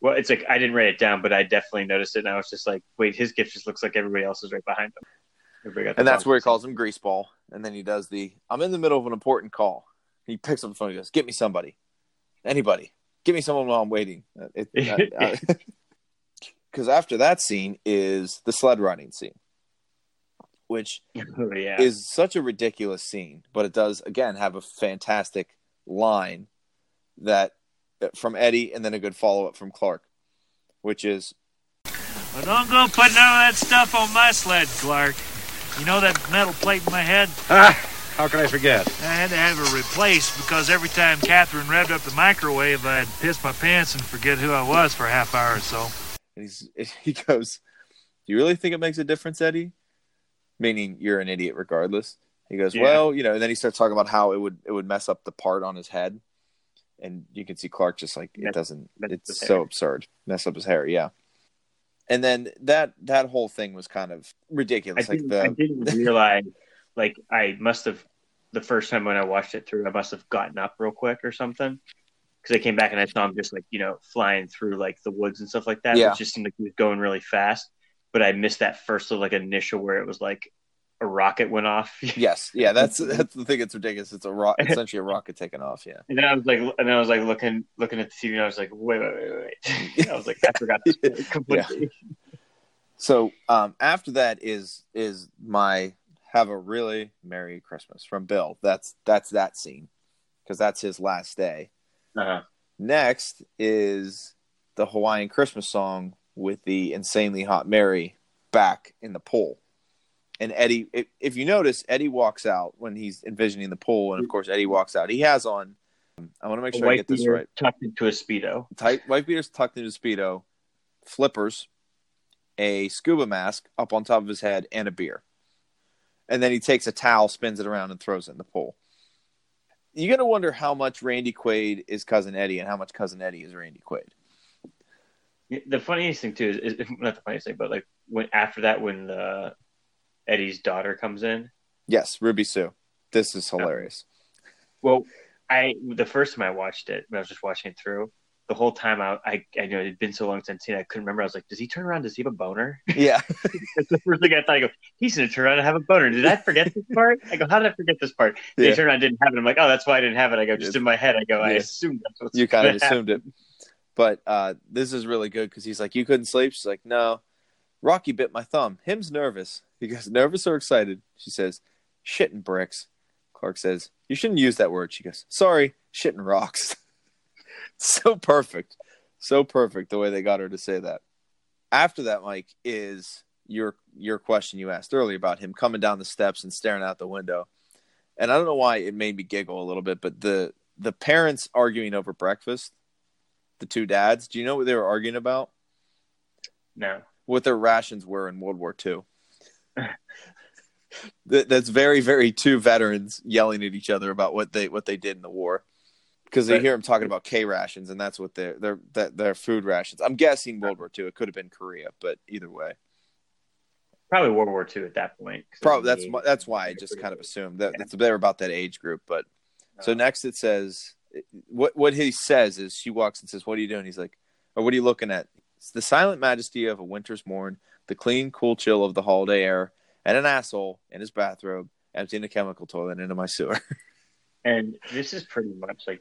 well, it's like I didn't write it down, but I definitely noticed it, and I was just like, "Wait, his gift just looks like everybody else's right behind him." Everybody got the And that's where he calls him greaseball, and then he does the I'm in the middle of an important call. He picks up the phone. and goes, "Get me somebody, anybody. Give me someone while I'm waiting." Uh, (laughs) uh, uh, (laughs) Because after that scene is the sled riding scene, which (laughs) Oh, yeah. is such a ridiculous scene, but it does again have a fantastic line that from Eddie and then a good follow up from Clark, which is Well, don't go put none of that stuff on my sled, Clark. You know that metal plate in my head? Ah, how can I forget? I had to have it replaced because every time Catherine revved up the microwave, I'd piss my pants and forget who I was for a half hour or so. And he's (laughs) he goes, Do you really think it makes a difference, Eddie? Meaning you're an idiot regardless. He goes, Yeah. well, you know, and then he starts talking about how it would it would mess up the part on his head, and you can see Clark just like it doesn't. It's so hair. absurd. Mess up his hair, yeah. And then that that whole thing was kind of I ridiculous. Like didn't, the I didn't (laughs) realize, like, I must have, the first time when I watched it through, I must have gotten up real quick or something. Because I came back and I saw him just, like, you know, flying through, like, the woods and stuff like that. Yeah. It just seemed like he was going really fast. But I missed that first, little, like, initial where it was like a rocket went off. (laughs) yes, yeah, that's that's the thing. It's ridiculous. It's a rock, essentially a rocket taking off. Yeah. And then I was like, and then I was like looking, looking at the TV, and I was like, wait, wait, wait, wait. (laughs) I was like, I forgot this (laughs) completely. So um, after that is is my have a really merry Christmas from Bill. That's that's that scene because that's his last day. Uh-huh. Next is the Hawaiian Christmas song with the insanely hot Mary back in the pool. And Eddie, if, if you notice, Eddie walks out when he's envisioning the pool, and of course Eddie walks out. He has on. I want to make sure I get this right. tucked into a speedo. Tight white beaters tucked into a speedo, flippers, a scuba mask up on top of his head, and a beer. And then he takes a towel, spins it around, and throws it in the pool. You're gonna wonder how much Randy Quaid is cousin Eddie, and how much cousin Eddie is Randy Quaid. The funniest thing too is, is (laughs) not the funniest thing, but like when after that, when the Eddie's daughter comes in. Yes, Ruby Sue. This is hilarious. Well, I the first time I watched it, when I was just watching it through, the whole time I I, I know it had been so long since I'd seen it, I couldn't remember. I was like, does he turn around? Does he have a boner? (laughs) Yeah, (laughs) That's the first thing I thought. I go, he's gonna turn around and have a boner. Did I forget this part? I go, how did I forget this part? They Yeah. turned around, and didn't have it. I'm like, oh, that's why I didn't have it. I go, just in my head, I go, I Yeah. assumed that's what's you kind of gonna (laughs) happen. assumed it. But uh, this is really good because he's like, "You couldn't sleep." She's like, "No." Rocky bit my thumb. Him's nervous. He goes, "Nervous or excited?" She says, "Shitting bricks." Clark says, "You shouldn't use that word." She goes, "Sorry, shitting rocks." (laughs) so perfect, so perfect the way they got her to say that. After that, Mike is your your question you asked earlier about him coming down the steps and staring out the window, and I don't know why it made me giggle a little bit, but the the parents arguing over breakfast, the two dads. Do you know what they were arguing about? No. What their rations were in World War II. (laughs) that's very, very two veterans yelling at each other about what they what they did in the war, because they hear him talking about K rations, and that's what their their that their food rations. I'm guessing World War II. It could have been Korea, but either way, Probably World War II at that point. probably that's the why- age. that's why I just kind of assumed that it's, they're about that age group. But so Uh, next it says what what he says is she walks and says, "What are you doing?" He's like, "Or what are you looking at?" It's the silent majesty of a winter's morn, the clean, cool chill of the holiday air, and an asshole in his bathrobe emptying a chemical toilet into my sewer. (laughs) And this is pretty much like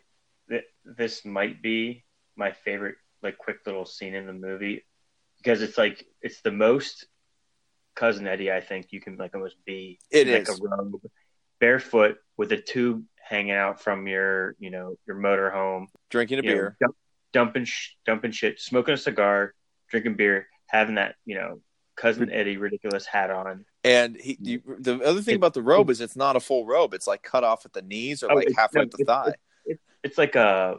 th- this might be my favorite like quick little scene in the movie because it's like it's the most cousin Eddie I think you can like almost be. It like is. a robe, barefoot with a tube hanging out from your you know your motorhome, Drinking a you know, beer. dump, dumping sh- dumping shit, smoking a cigar, drinking beer, having that you know cousin mm. Eddie ridiculous hat on. And he, mm. you, the other thing about the robe (laughs) is it's not a full robe. It's like cut off at the knees or Oh, like halfway no, up the thigh. It's, it's like a.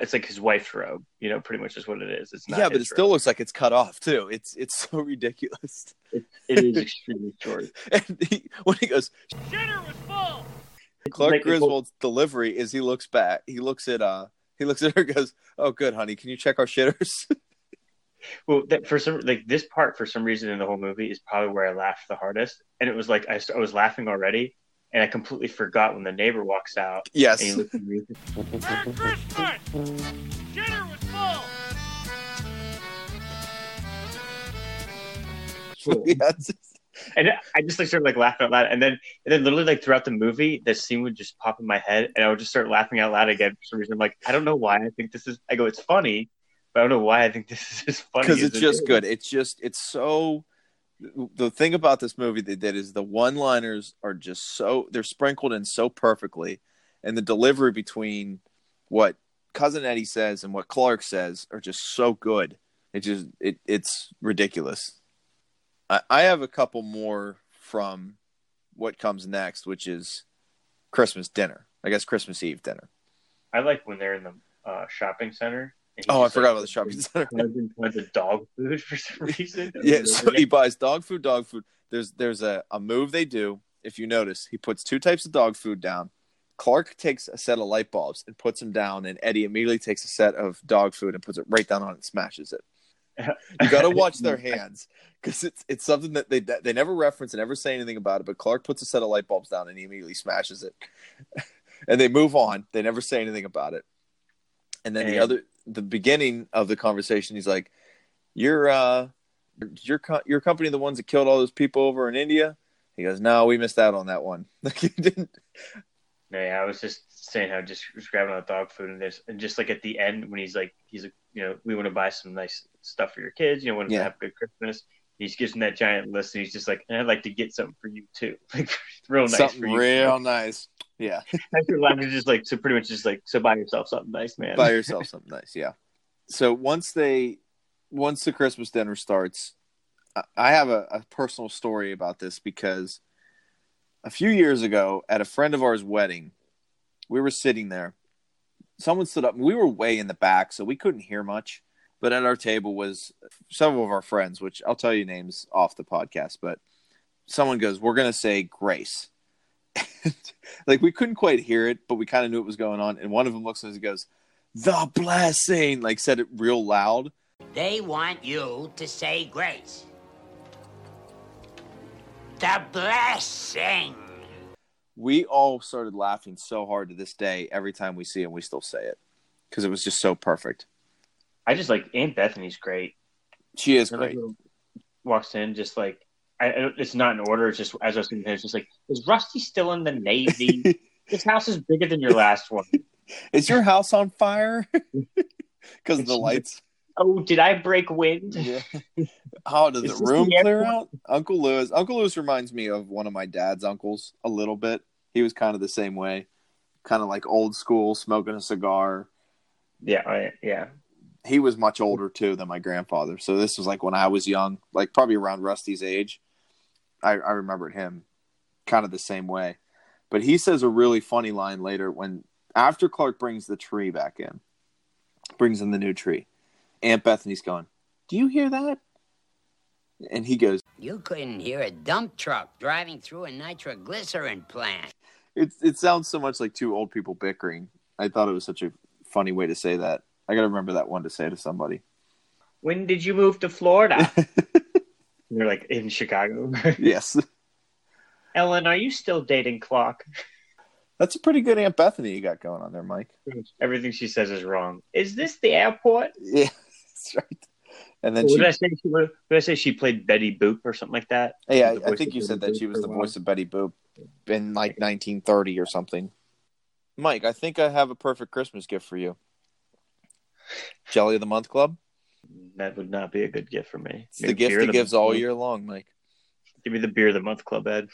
It's, like his wife's robe, you know, pretty much is what it is. It's not Yeah, but it his still looks like it's cut off too. It's it's so (laughs) ridiculous. It, it is (laughs) extremely short. And he, when he goes, Dinner was full. Clark Like, well- Griswold's delivery is he looks back, he looks at uh, he looks at her, and goes, "Oh, good, honey, can you check our shitters?" (laughs) Well, that for some like this part for some reason in the whole movie is probably where I laughed the hardest, and it was like I, I was laughing already, and I completely forgot when the neighbor walks out. Yes. and he looks at me. Merry Christmas. Dinner was full. (laughs) Yes. And I just like started like laughing out loud, and then and then literally like throughout the movie, this scene would just pop in my head, and I would just start laughing out loud again for some reason. I'm like, I don't know why I think this is. I go, it's funny, but I don't know why I think this is as funny. because it's it just is. good. It's just it's so. The thing about this movie they did is the one-liners are just so they're sprinkled in so perfectly, and the delivery between what cousin Eddie says and what Clark says are just so good. It just it it's ridiculous. I, I have a couple more from what comes next, which is Christmas dinner. I guess Christmas Eve dinner. I like when they're in the uh, shopping center Oh, I forgot about the shopping center. Tons and of dog food for some (laughs) reason. Yeah, so he buys dog food, dog food. There's there's a, a move they do. If you notice, he puts two types of dog food down. Clark takes a set of light bulbs and puts them down, and Eddie immediately takes a set of dog food and puts it right down on it and smashes it. (laughs) You got to watch their (laughs) hands because it's it's something that they they never reference and never say anything about it. But Clark puts a set of light bulbs down and he immediately smashes it, and they move on. They never say anything about it. And then the other, the beginning of the conversation, he's like, "Your uh, your co- your company the ones that killed all those people over in India?" He goes, "No, we missed out on that one." (laughs) Like didn't. Yeah, I was just saying how just was grabbing the dog food and this, and just like at the end when he's like, he's like, you know, we want to buy some nice stuff for your kids. You know, want to Yeah. have a good Christmas. He gives him that giant list, and he's just like, and I'd like to get something for you too, (laughs) like real nice something for you. real nice. Yeah, laughing, it's just like so, pretty much just like, so buy yourself something nice, man. buy (laughs) yourself something nice. Yeah. So once they, once the Christmas dinner starts, I- have a, a personal story about this because a few years ago at a friend of ours' wedding, we were sitting there. Someone stood up. We were way in the back, so we couldn't hear much. But at our table was several of our friends, which I'll tell you names off the podcast. But someone goes, "We're gonna say grace." (laughs) like we couldn't quite hear it, but we kind of knew what was going on. And one of them looks at us and goes, "The blessing!" Like said it real loud. They want you to say grace. The blessing. We all started laughing so hard to this day. Every time we see it, we still say it because it was just so perfect. I just like Aunt Bethany's great. She is You great. walks in just like I, it's not in order. It's just as I was thinking, it's just like is Rusty still in the Navy? (laughs) this house is bigger than your last one. Is your house on fire? (laughs) Because of the lights. Oh, did I break wind? Yeah. Oh, does the room the clear out? Uncle Lewis. Uncle Lewis reminds me of one of my dad's uncles a little bit. He was kind of the same way, kind of like old school, smoking a cigar. Yeah, oh, I, yeah. He was much older too than my grandfather. So this was like when I was young, like probably around Rusty's age. I, I remembered him kind of the same way. But he says a really funny line later when after Clark brings the tree back in, brings in the new tree. Aunt Bethany's going, Do you hear that? And he goes, You couldn't hear a dump truck driving through a nitroglycerin plant. It it sounds so much like two old people bickering. I thought it was such a funny way to say that. I gotta remember that one to say to somebody. When did you move to Florida? (laughs) They're like in Chicago. (laughs) yes, Ellen, are you still dating Clark? that's a pretty good Aunt Bethany you got going on there, Mike. Everything she says is wrong. Is this the airport? Yeah, (laughs) that's right. And then What she, did I say? She, what did I say she played Betty Boop or something like that? yeah, The I think you Betty said that Boop she was the voice of Betty Boop in like 1930 or something. Mike, I think I have a perfect Christmas gift for you. Jelly of the Month Club. That would not be a good gift for me. It's Give the gift he gives all year long, Mike. Give me the beer of the month club, Ed.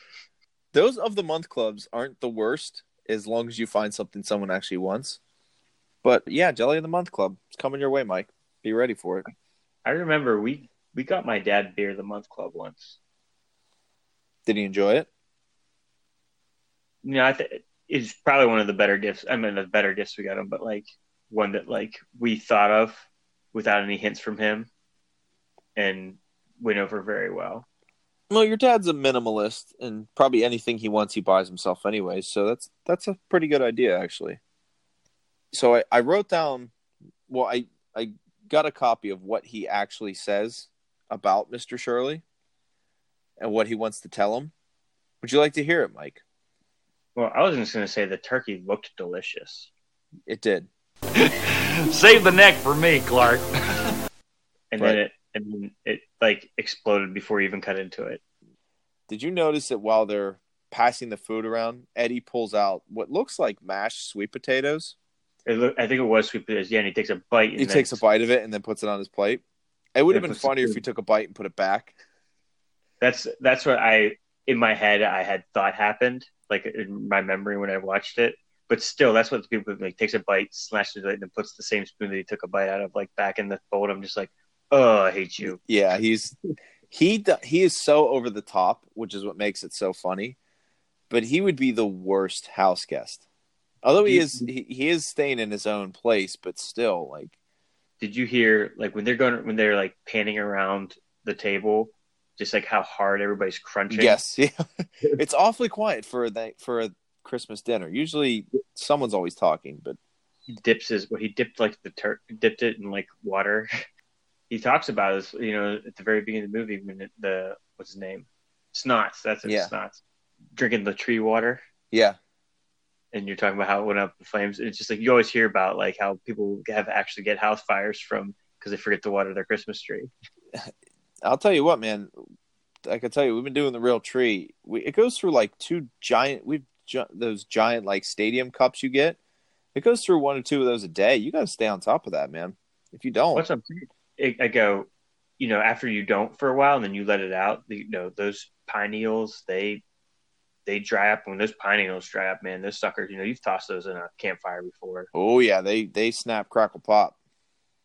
Those of the month clubs aren't the worst as long as you find something someone actually wants. But yeah, Jelly of the Month Club. It's coming your way, Mike. Be ready for it. I remember we we got my dad beer of the month club once. Did he enjoy it? You know, I think it's probably one of the better gifts. I mean, the better gifts we got him, but like one that like we thought of without any hints from him, and went over very well. Well, your dad's a minimalist, and probably anything he wants, he buys himself anyway. So that's that's a pretty good idea, actually. So I, I wrote down. Well, I I got a copy of what he actually says about Mister Shirley, and what he wants to tell him. Would you like to hear it, Mike? Well, I was just going to say the turkey looked delicious. It did. Save the neck for me, Clark. and Right. then it and then it like exploded before you even cut into it. Did you notice that while they're passing the food around, Eddie pulls out what looks like mashed sweet potatoes? it look, I think it was sweet potatoes. Yeah, and he takes a bite. He then- takes a bite of it and then puts it on his plate. It would have been funnier if he took a bite and put it back. That's that's what I in my head I had thought happened, like in my memory when I watched it. But still, that's what the people like takes a bite, slashes it, and then puts the same spoon that he took a bite out of, like back in the bowl. I'm just like, oh, I hate you. Yeah, he's he he is so over the top, which is what makes it so funny. But he would be the worst house guest. Although he is he, he is staying in his own place, but still like did you hear like when they're going when they're like panning around the table, just like how hard everybody's crunching? Yes, (laughs) yeah. it's awfully quiet for that for a Christmas dinner. Usually, someone's always talking, but he dips his well he dipped like the tur- dipped it in like water (laughs) he talks about this you know at the very beginning of the movie when it, the what's his name snots that's it Yeah. snots drinking the tree water yeah, and you're talking about how it went up in flames it's just like you always hear about like how people have actually get house fires from because they forget to water their christmas tree (laughs) I'll tell you what, man. I can tell you, we've been doing the real tree. We, it goes through like two giant. We've gi- those giant like stadium cups you get. It goes through one or two of those a day. You got to stay on top of that, man. If you don't, what's up I, go you know after you don't for a while and then you let it out you know those pine needles they they dry up when those pine needles dry up man those suckers you know you've tossed those in a campfire before oh yeah, they they snap, crackle, pop.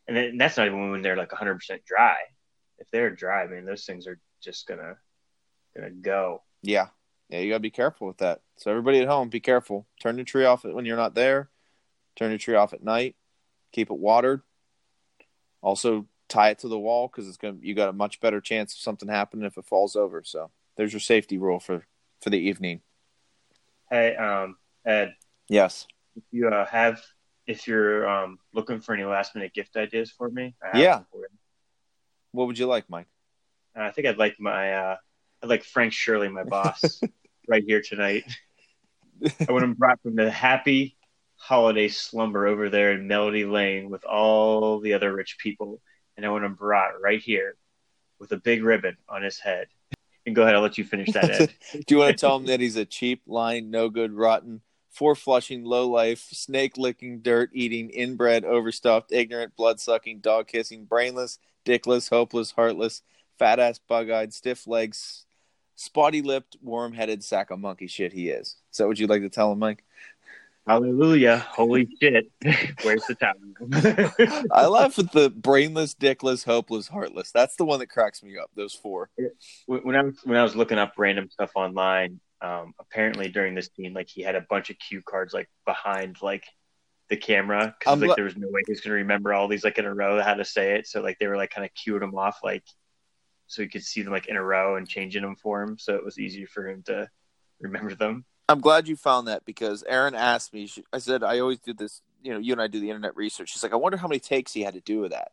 and, then, that's not even when they're like 100% dry if they're dry man those things are just gonna gonna go Yeah, yeah, you got to be careful with that. So everybody at home, be careful. Turn your tree off when you're not there. Turn your tree off at night. Keep it watered. Also, tie it to the wall because it's gonna. You got a much better chance of something happening if it falls over. So there's your safety rule for for the evening. hey um ed Yes. if you uh, have if you're um looking for any last minute gift ideas for me I have Yeah. for you. What would you like, Mike? Uh, i think i'd like my uh i'd like frank shirley my boss (laughs) right here tonight. I want him brought from the happy holiday slumber over there in melody lane with all the other rich people. And i want him brought right here with a big ribbon on his head. And go ahead i'll let you finish that ed. (laughs) Do you want to tell him that he's a cheap, lying, no good, rotten, four flushing, low life, snake licking, dirt eating, inbred, overstuffed, ignorant, blood sucking, dog kissing, brainless, dickless, hopeless, heartless, fat ass, bug eyed, stiff legs, spotty lipped, worm headed sack of monkey shit he is. Is that what you'd like to tell him, Mike? hallelujah holy shit (laughs) where's the towel I laugh at the brainless, dickless, hopeless, heartless. That's the one that cracks me up. Those four. when I was when I was looking up random stuff online, um, apparently during this scene, like he had a bunch of cue cards like behind like the camera because like there was no way he was gonna remember all these like in a row how to say it. So like they were like kind of cueing him off like so he could see them like in a row and changing them for him, so it was easier for him to (laughs) remember them. I'm glad you found that because Erin asked me. she- I said I always do this. You know, you and I do the internet research. She's like, I wonder how many takes he had to do with that.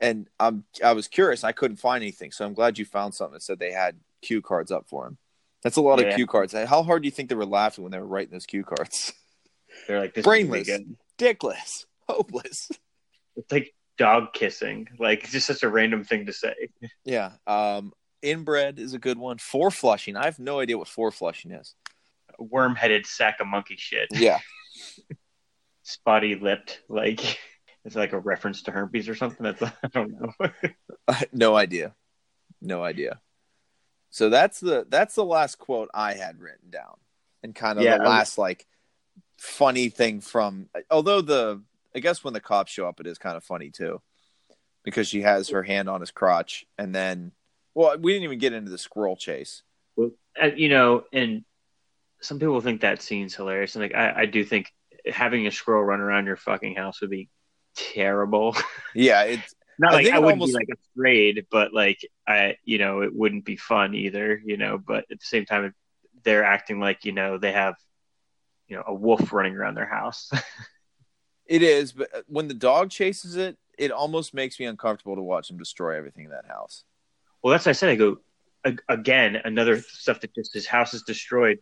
And I'm I was curious. I couldn't find anything, so I'm glad you found something that said they had cue cards up for him. That's a lot of cue cards. How hard do you think they were laughing when they were writing those cue cards? They're like this is gonna be Brainless. Dickless, hopeless. It's like dog kissing. Like it's just such a random thing to say. Yeah. Um, inbred is a good one. Four flushing. I have no idea what four flushing is. Worm headed sack of monkey shit. Yeah. (laughs) Spotty lipped. Like it's like a reference to herpes or something. That's I don't know. (laughs) no idea. No idea. So that's the that's the last quote I had written down, and kind of Yeah, the last like funny thing from. Although the I guess when the cops show up, it is kind of funny too, because she has her hand on his crotch, and then well, we didn't even get into the squirrel chase. Well, you know, and some people think that scene's hilarious, and like I, I do think having a squirrel run around your fucking house would be terrible. (laughs) Yeah, it's Not I like I wouldn't almost- be like afraid, but like I, you know, it wouldn't be fun either. You know, but at the same time, they're acting like you know they have, you know, a wolf running around their house. (laughs) it is, but uh, when the dog chases it, it almost makes me uncomfortable to watch him destroy everything in that house. well, that's what I said. I go again, another stuff that just his house is destroyed.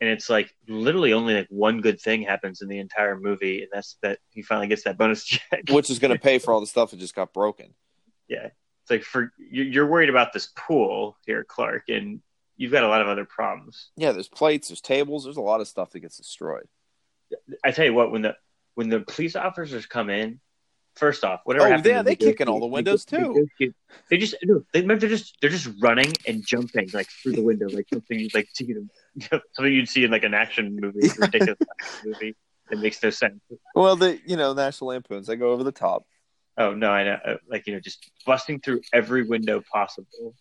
And it's like literally only like one good thing happens in the entire movie, and that's that he finally gets that bonus (laughs) check. Which is going to pay for all the stuff that just got broken. yeah it's like for you're worried about this pool here clark and you've got a lot of other problems Yeah, there's plates, there's tables, there's a lot of stuff that gets destroyed. i tell you what when the when the police officers come in first off whatever Oh, yeah, they the kick in all the windows, they- too. they- they just no, they they're just they're just running and jumping like through the window like something (laughs) like you know, (laughs) something you'd see in like an action movie a ridiculous action movie that makes no sense Well, the you know the National Lampoons, they go over the top. Oh no, I know. Uh, Like you know, just busting through every window possible.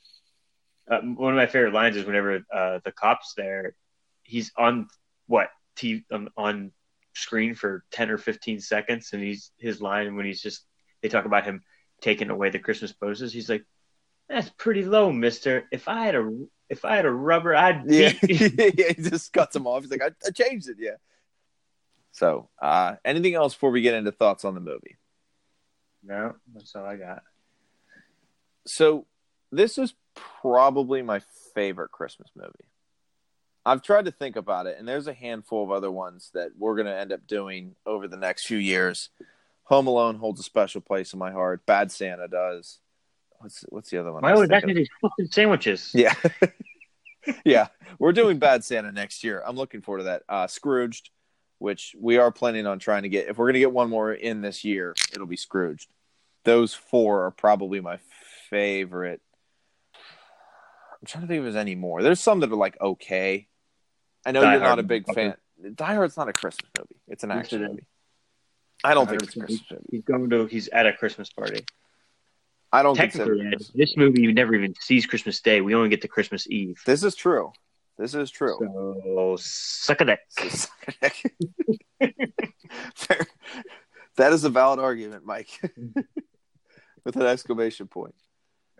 Uh, one of my favorite lines is whenever uh, the cops there, he's on what TV on, on screen for ten or fifteen seconds, and he's his line when he's just they talk about him taking away the Christmas poses He's like, "That's pretty low, Mister. If I had a if I had a rubber, I'd (laughs) Yeah, (laughs) yeah, he just cuts him off. He's like, I, I changed it. Yeah. So, uh, anything else before we get into thoughts on the movie? no, that's all I got. So, this is probably my favorite Christmas movie. I've tried to think about it, and there's a handful of other ones that we're going to end up doing over the next few years. Home Alone holds a special place in my heart. Bad Santa does. What's what's the other one? I Why was would that thinking these fucking sandwiches? (laughs) Yeah. (laughs) yeah. We're doing Bad Santa next year. I'm looking forward to that. Uh, Scrooged, which we are planning on trying to get. If we're going to get one more in this year, it'll be Scrooged. Those four are probably my favorite. I'm trying to think if there's any more. There's some that are like okay. I know Die you're not a big fan. Die Hard's not a Christmas movie. It's an action movie. I don't think it's a He's- Christmas movie. He's going to. He's at a Christmas party. I don't consider Technically, it Ed, this movie you never even sees Christmas Day. We only get to Christmas Eve. This is true. This is true. So suck it. Fair. (laughs) (laughs) that is a valid argument, Mike. (laughs) With an exclamation point.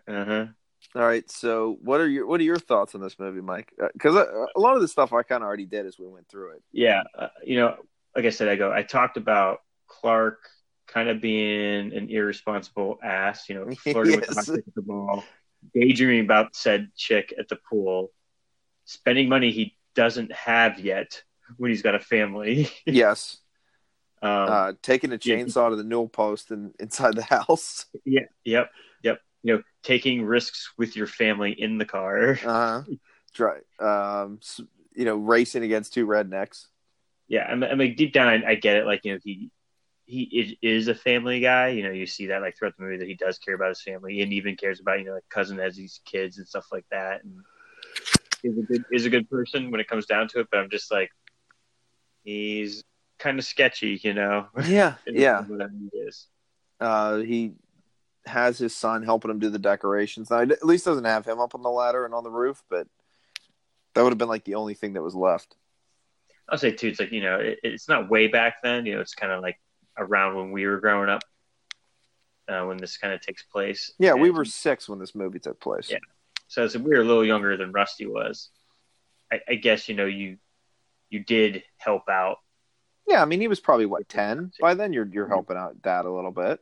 Uh huh. All right, so what are your what are your thoughts on this movie, Mike? Because a, a lot of the stuff I kind of already did as we went through it. Yeah, uh, you know, like I said, I go. I talked about Clark kind of being an irresponsible ass. You know, (laughs) flirting with the the ball, daydreaming about said chick at the pool, spending money he doesn't have yet when he's got a family. (laughs) Yes, um, uh, taking a yeah. chainsaw to the newel post and inside the (laughs) house. yeah, yep, yep. You know, taking risks with your family in the car. (laughs) Uh, try, um, you know, racing against two rednecks. yeah, I mean, I mean, deep down, I, I get it. Like, you know, he he is a family guy. You know, you see that like throughout the movie that he does care about his family and even cares about you know like cousin has these kids and stuff like that. And is a good is a good person when it comes down to it. But I'm just like, he's kind of sketchy, you know. Yeah, (laughs) yeah. he is. Uh, he has his son helping him do the decorations. Now, at least doesn't have him up on the ladder and on the roof, but that would have been like the only thing that was left. I'll say too. It's like you know, it, it's not way back then. You know, it's kind of like around when we were growing up, uh, when this kind of takes place. Yeah, we were six when this movie took place. Yeah. So it's, we were a little younger than Rusty was. I, I guess you know you you did help out. Yeah, I mean, he was probably what ten by then. You're you're helping out dad a little bit.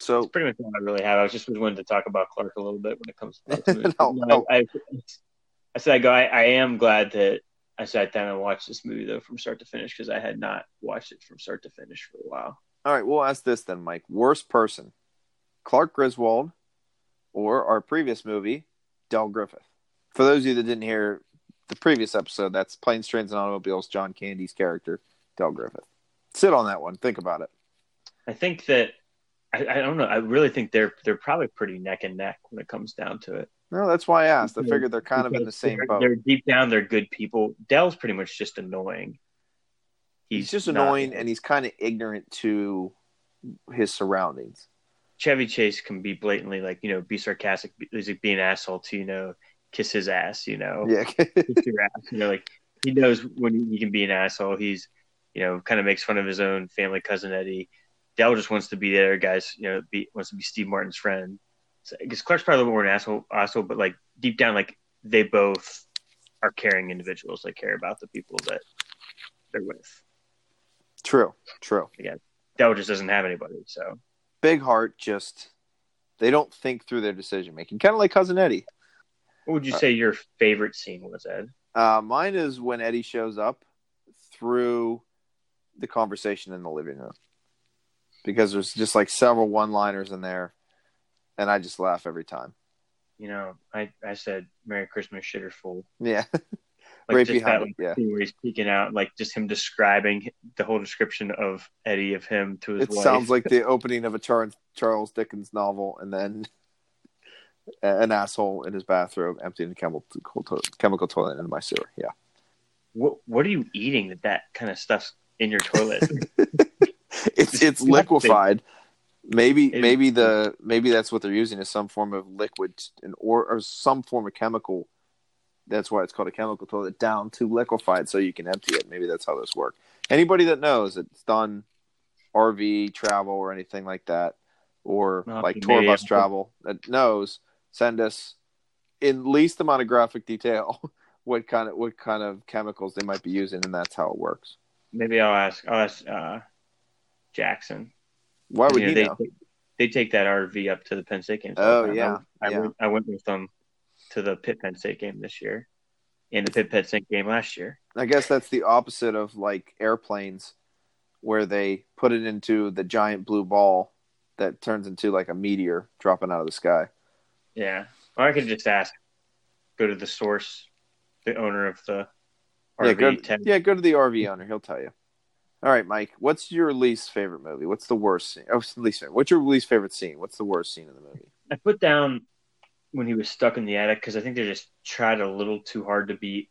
So That's pretty much all I really have. I was just wanted to talk about Clark a little bit when it comes to (laughs) this movie. No, No, no. I, I, I said I go. I, I am glad that I sat down and watched this movie though from start to finish because I had not watched it from start to finish for a while. all right, we'll ask this then, Mike. Worst person, Clark Griswold, or our previous movie, Del Griffith. For those of you that didn't hear the previous episode, that's Planes, Trains, and Automobiles. John Candy's character, Del Griffith. Sit on that one. Think about it. I think that I, I don't know. I really think they're they're probably pretty neck and neck when it comes down to it. No, that's why I asked. I figured they're kind of in the same they're, boat. They're deep down, they're good people. Del's pretty much just annoying. He's just not- annoying, and he's kind of ignorant to his surroundings. Chevy Chase can be blatantly like you know be sarcastic, be, he's like, be an asshole to you know kiss his ass, you know, Yeah, (laughs) kiss your ass, you know, like he knows when he can be an asshole. He's you know kind of makes fun of his own family cousin Eddie. Del just wants to be there, guys. You know, be, wants to be Steve Martin's friend. So I guess Clark's probably a little more an asshole, asshole, but like deep down, like they both are caring individuals. They care about the people that they're with. true, true. Yeah. Del just doesn't have anybody, so Big heart, just they don't think through their decision making. Kind of like cousin Eddie. what would you say your favorite scene was, Ed? Uh, mine is when Eddie shows up through the conversation in the living room because there's just like several one liners in there, and I just laugh every time. You know, I, I said Merry Christmas, shitter fool. Yeah, (laughs) Like Right just behind that like, yeah. where he's peeking out, like just him describing the whole description of Eddie of him to his it wife. sounds like the (laughs) opening of a Char- Charles Dickens novel, and then (laughs) an asshole in his bathrobe emptying a chemical chemical toilet into my sewer. Yeah. what what are you eating that that kind of stuff's in your toilet? It's it's (laughs) liquefied. Maybe It maybe the maybe that's what they're using is some form of liquid and or or some form of chemical. That's why it's called a chemical toilet down to liquefied so you can empty it. Maybe that's how this works. Anybody that knows it's done RV travel or anything like that, or Well, like tour bus travel that knows, send us in least amount of graphic detail (laughs) what kind of what kind of chemicals they might be using, and that's how it works. Maybe I'll ask. I'll ask uh, Jackson. Why would You know, he they, know? They take that RV up to the Penn State game. Oh, yeah, I, I yeah. went. I went with them to the Pitt Penn State game this year, and the Pitt Penn State game last year. I guess that's the opposite of like airplanes, where they put it into the giant blue ball that turns into like a meteor dropping out of the sky. Yeah, or I could just ask. Go to the source, the owner of the yeah, RV. go, tent. yeah, go to the RV owner. He'll tell you. All right, Mike. What's your least favorite movie? What's the worst scene? Oh, least favorite. What's your least favorite scene? What's the worst scene in the movie? I put down when he was stuck in the attic because I think they just tried a little too hard to be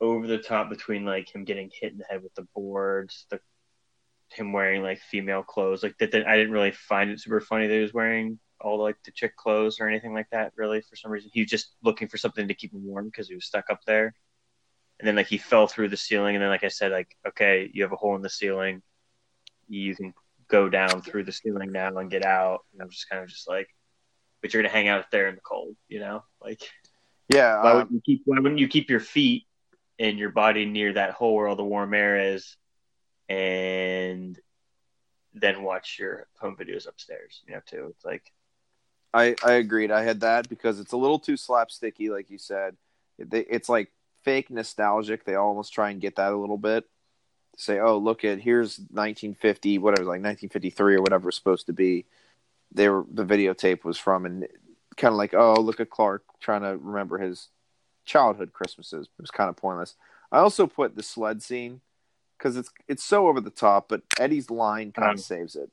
over the top between like him getting hit in the head with the boards, the him wearing like female clothes. Like that, that I didn't really find it super funny that he was wearing all like the chick clothes or anything like that. Really, for some reason, he was just looking for something to keep him warm because he was stuck up there. And then like he fell through the ceiling, and then like I said, like okay, you have a hole in the ceiling, you can go down through the ceiling now and get out. And I'm just kind of just like, but you're gonna hang out there in the cold, you know? Like Yeah, why um, wouldn't you keep why wouldn't you keep your feet and your body near that hole where all the warm air is and then watch your home videos upstairs, you know, too. It's like I I agreed. I had that because it's a little too slapsticky, like you said. It's like fake nostalgic. They almost try and get that a little bit. Say, oh, look at here's 1950, whatever, like 1953 or whatever it's supposed to be. They were the videotape was from, and kind of like, oh, look at Clark trying to remember his childhood Christmases. It was kind of pointless. I also put the sled scene because it's it's so over the top, but Eddie's line kind of Um, saves it.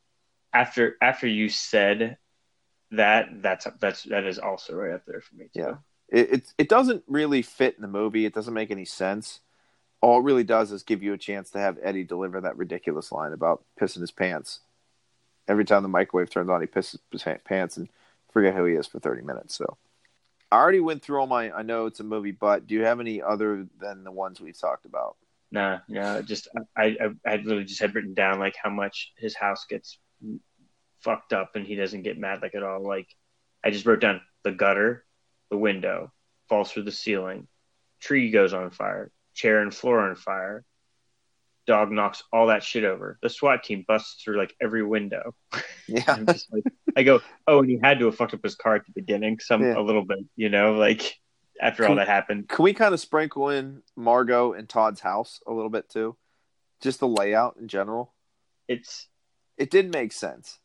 after after you said that, that's that's that is also right up there for me too. Yeah. It, it doesn't really fit in the movie. It doesn't make any sense. All it really does is give you a chance to have Eddie deliver that ridiculous line about pissing his pants. Every time the microwave turns on, he pisses his pants and forget who he is for thirty minutes. So I already went through all my. I know it's a movie, but do you have any other than the ones we've talked about? Nah, no, just I, I I literally just had written down like how much his house gets fucked up and he doesn't get mad like at all. Like I just wrote down the gutter, the window falls through the ceiling, tree goes on fire, chair and floor on fire, dog knocks all that shit over. The SWAT team busts through like every window. (laughs) Yeah, I'm just like I go, oh, and he had to have fucked up his car at the beginning, some Yeah. a little bit, you know, like after all that happened. can we kind of sprinkle in Margo and Todd's house a little bit too? Just the layout in general. It's It did make sense.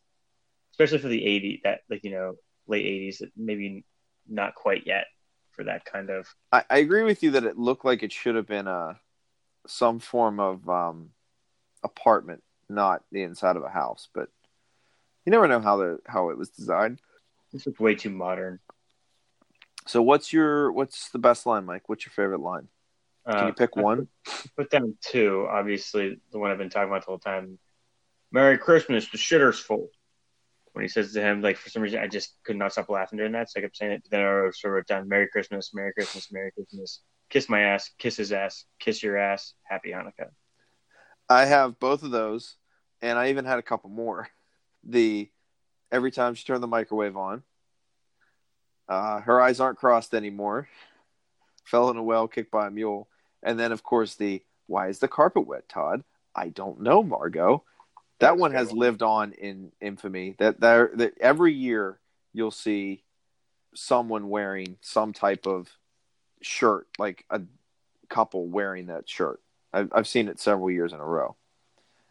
especially for the 80 that like you know late 80s maybe not quite yet for that kind of I, I agree with you that it looked like it should have been a some form of um, apartment, not the inside of a house. But you never know how the how it was designed. this is way too modern So what's your what's the best line, Mike? What's your favorite line? Can Uh, you pick one? put down two obviously the one i've been talking about the whole time merry christmas the shitter's full when he says to him like for some reason i just could not stop laughing during that so i kept saying it then i also wrote down merry christmas merry christmas merry christmas kiss my ass kiss his ass kiss your ass happy hanukkah I have both of those, and I even had a couple more. The every time she turned the microwave on, uh, her eyes aren't crossed anymore. Fell in a well, kicked by a mule, and then of course the why is the carpet wet, Todd? I don't know, Margo. That one has lived on in infamy. That there, that every year you'll see someone wearing some type of shirt, like a couple wearing that shirt. I've, I've seen it several years in a row.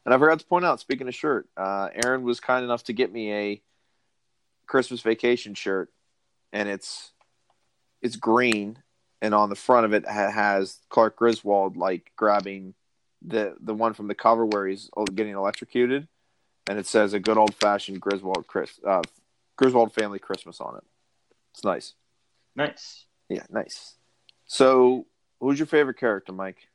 And I forgot to point out, speaking of shirt, uh, Erin was kind enough to get me a Christmas vacation shirt, and it's it's green, and on the front of it ha- has Clark Griswold like grabbing the the one from the cover where he's getting electrocuted, and it says a good old fashioned Griswold Chris uh, Griswold family Christmas on it. It's nice. nice Yeah, nice. So, who's your favorite character, Mike?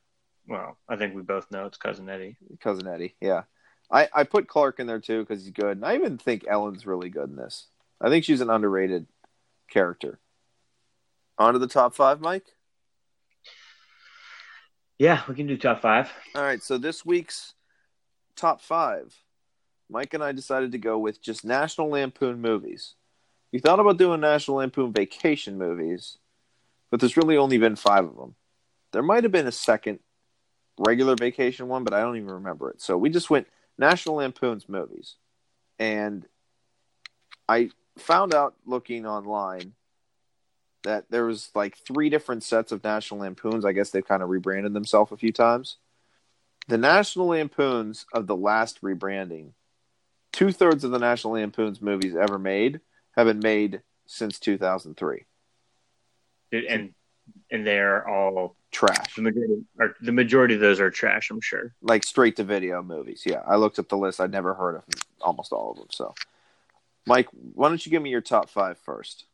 well i think we both know it's cousin eddie cousin Eddie. Yeah, I I put Clark in there too because he's good, and I even think Ellen's really good in this. I think she's an underrated character. On to the top five, Mike. Yeah we can do top five All right, so this week's top five Mike and I decided to go with just National Lampoon movies. We thought about doing National Lampoon vacation movies, but there's really only been five of them. There might have been a second regular vacation one, but I don't even remember it. So we just went National Lampoon's movies. And I found out looking online that there was like three different sets of National Lampoons. I guess they've kind of rebranded themselves a few times. The National Lampoons of the last rebranding, two thirds of the National Lampoons movies ever made have been made since 2003. And and they're all Trash. the majority, or the majority of those are trash. I'm sure. Like straight to video movies. Yeah, I looked up the list. I'd never heard of almost all of them. So, Mike, why don't you give me your top five first?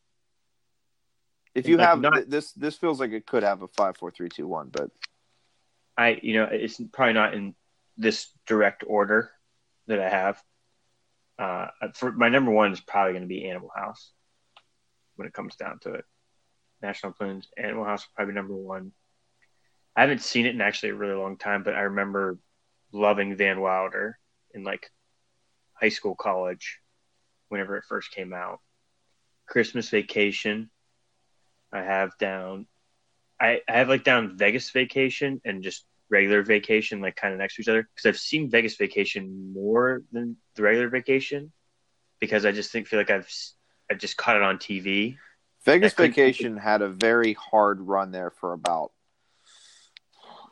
If you Like, have not- this, this feels like it could have a five, four, three, two, one. But I you know it's probably not in this direct order that I have. Uh, for my number one is probably going to be Animal House when it comes down to it. National Lampoon's Animal House is probably number one. I haven't seen it in actually a really long time, but I remember loving Van Wilder in like high school, college, whenever it first came out. Christmas Vacation, I have down. I, I have like down Vegas Vacation and just regular Vacation, like kind of next to each other, because I've seen Vegas Vacation more than the regular Vacation, because I just think feel like I've I just caught it on TV. Vegas Vacation had a very hard run there for about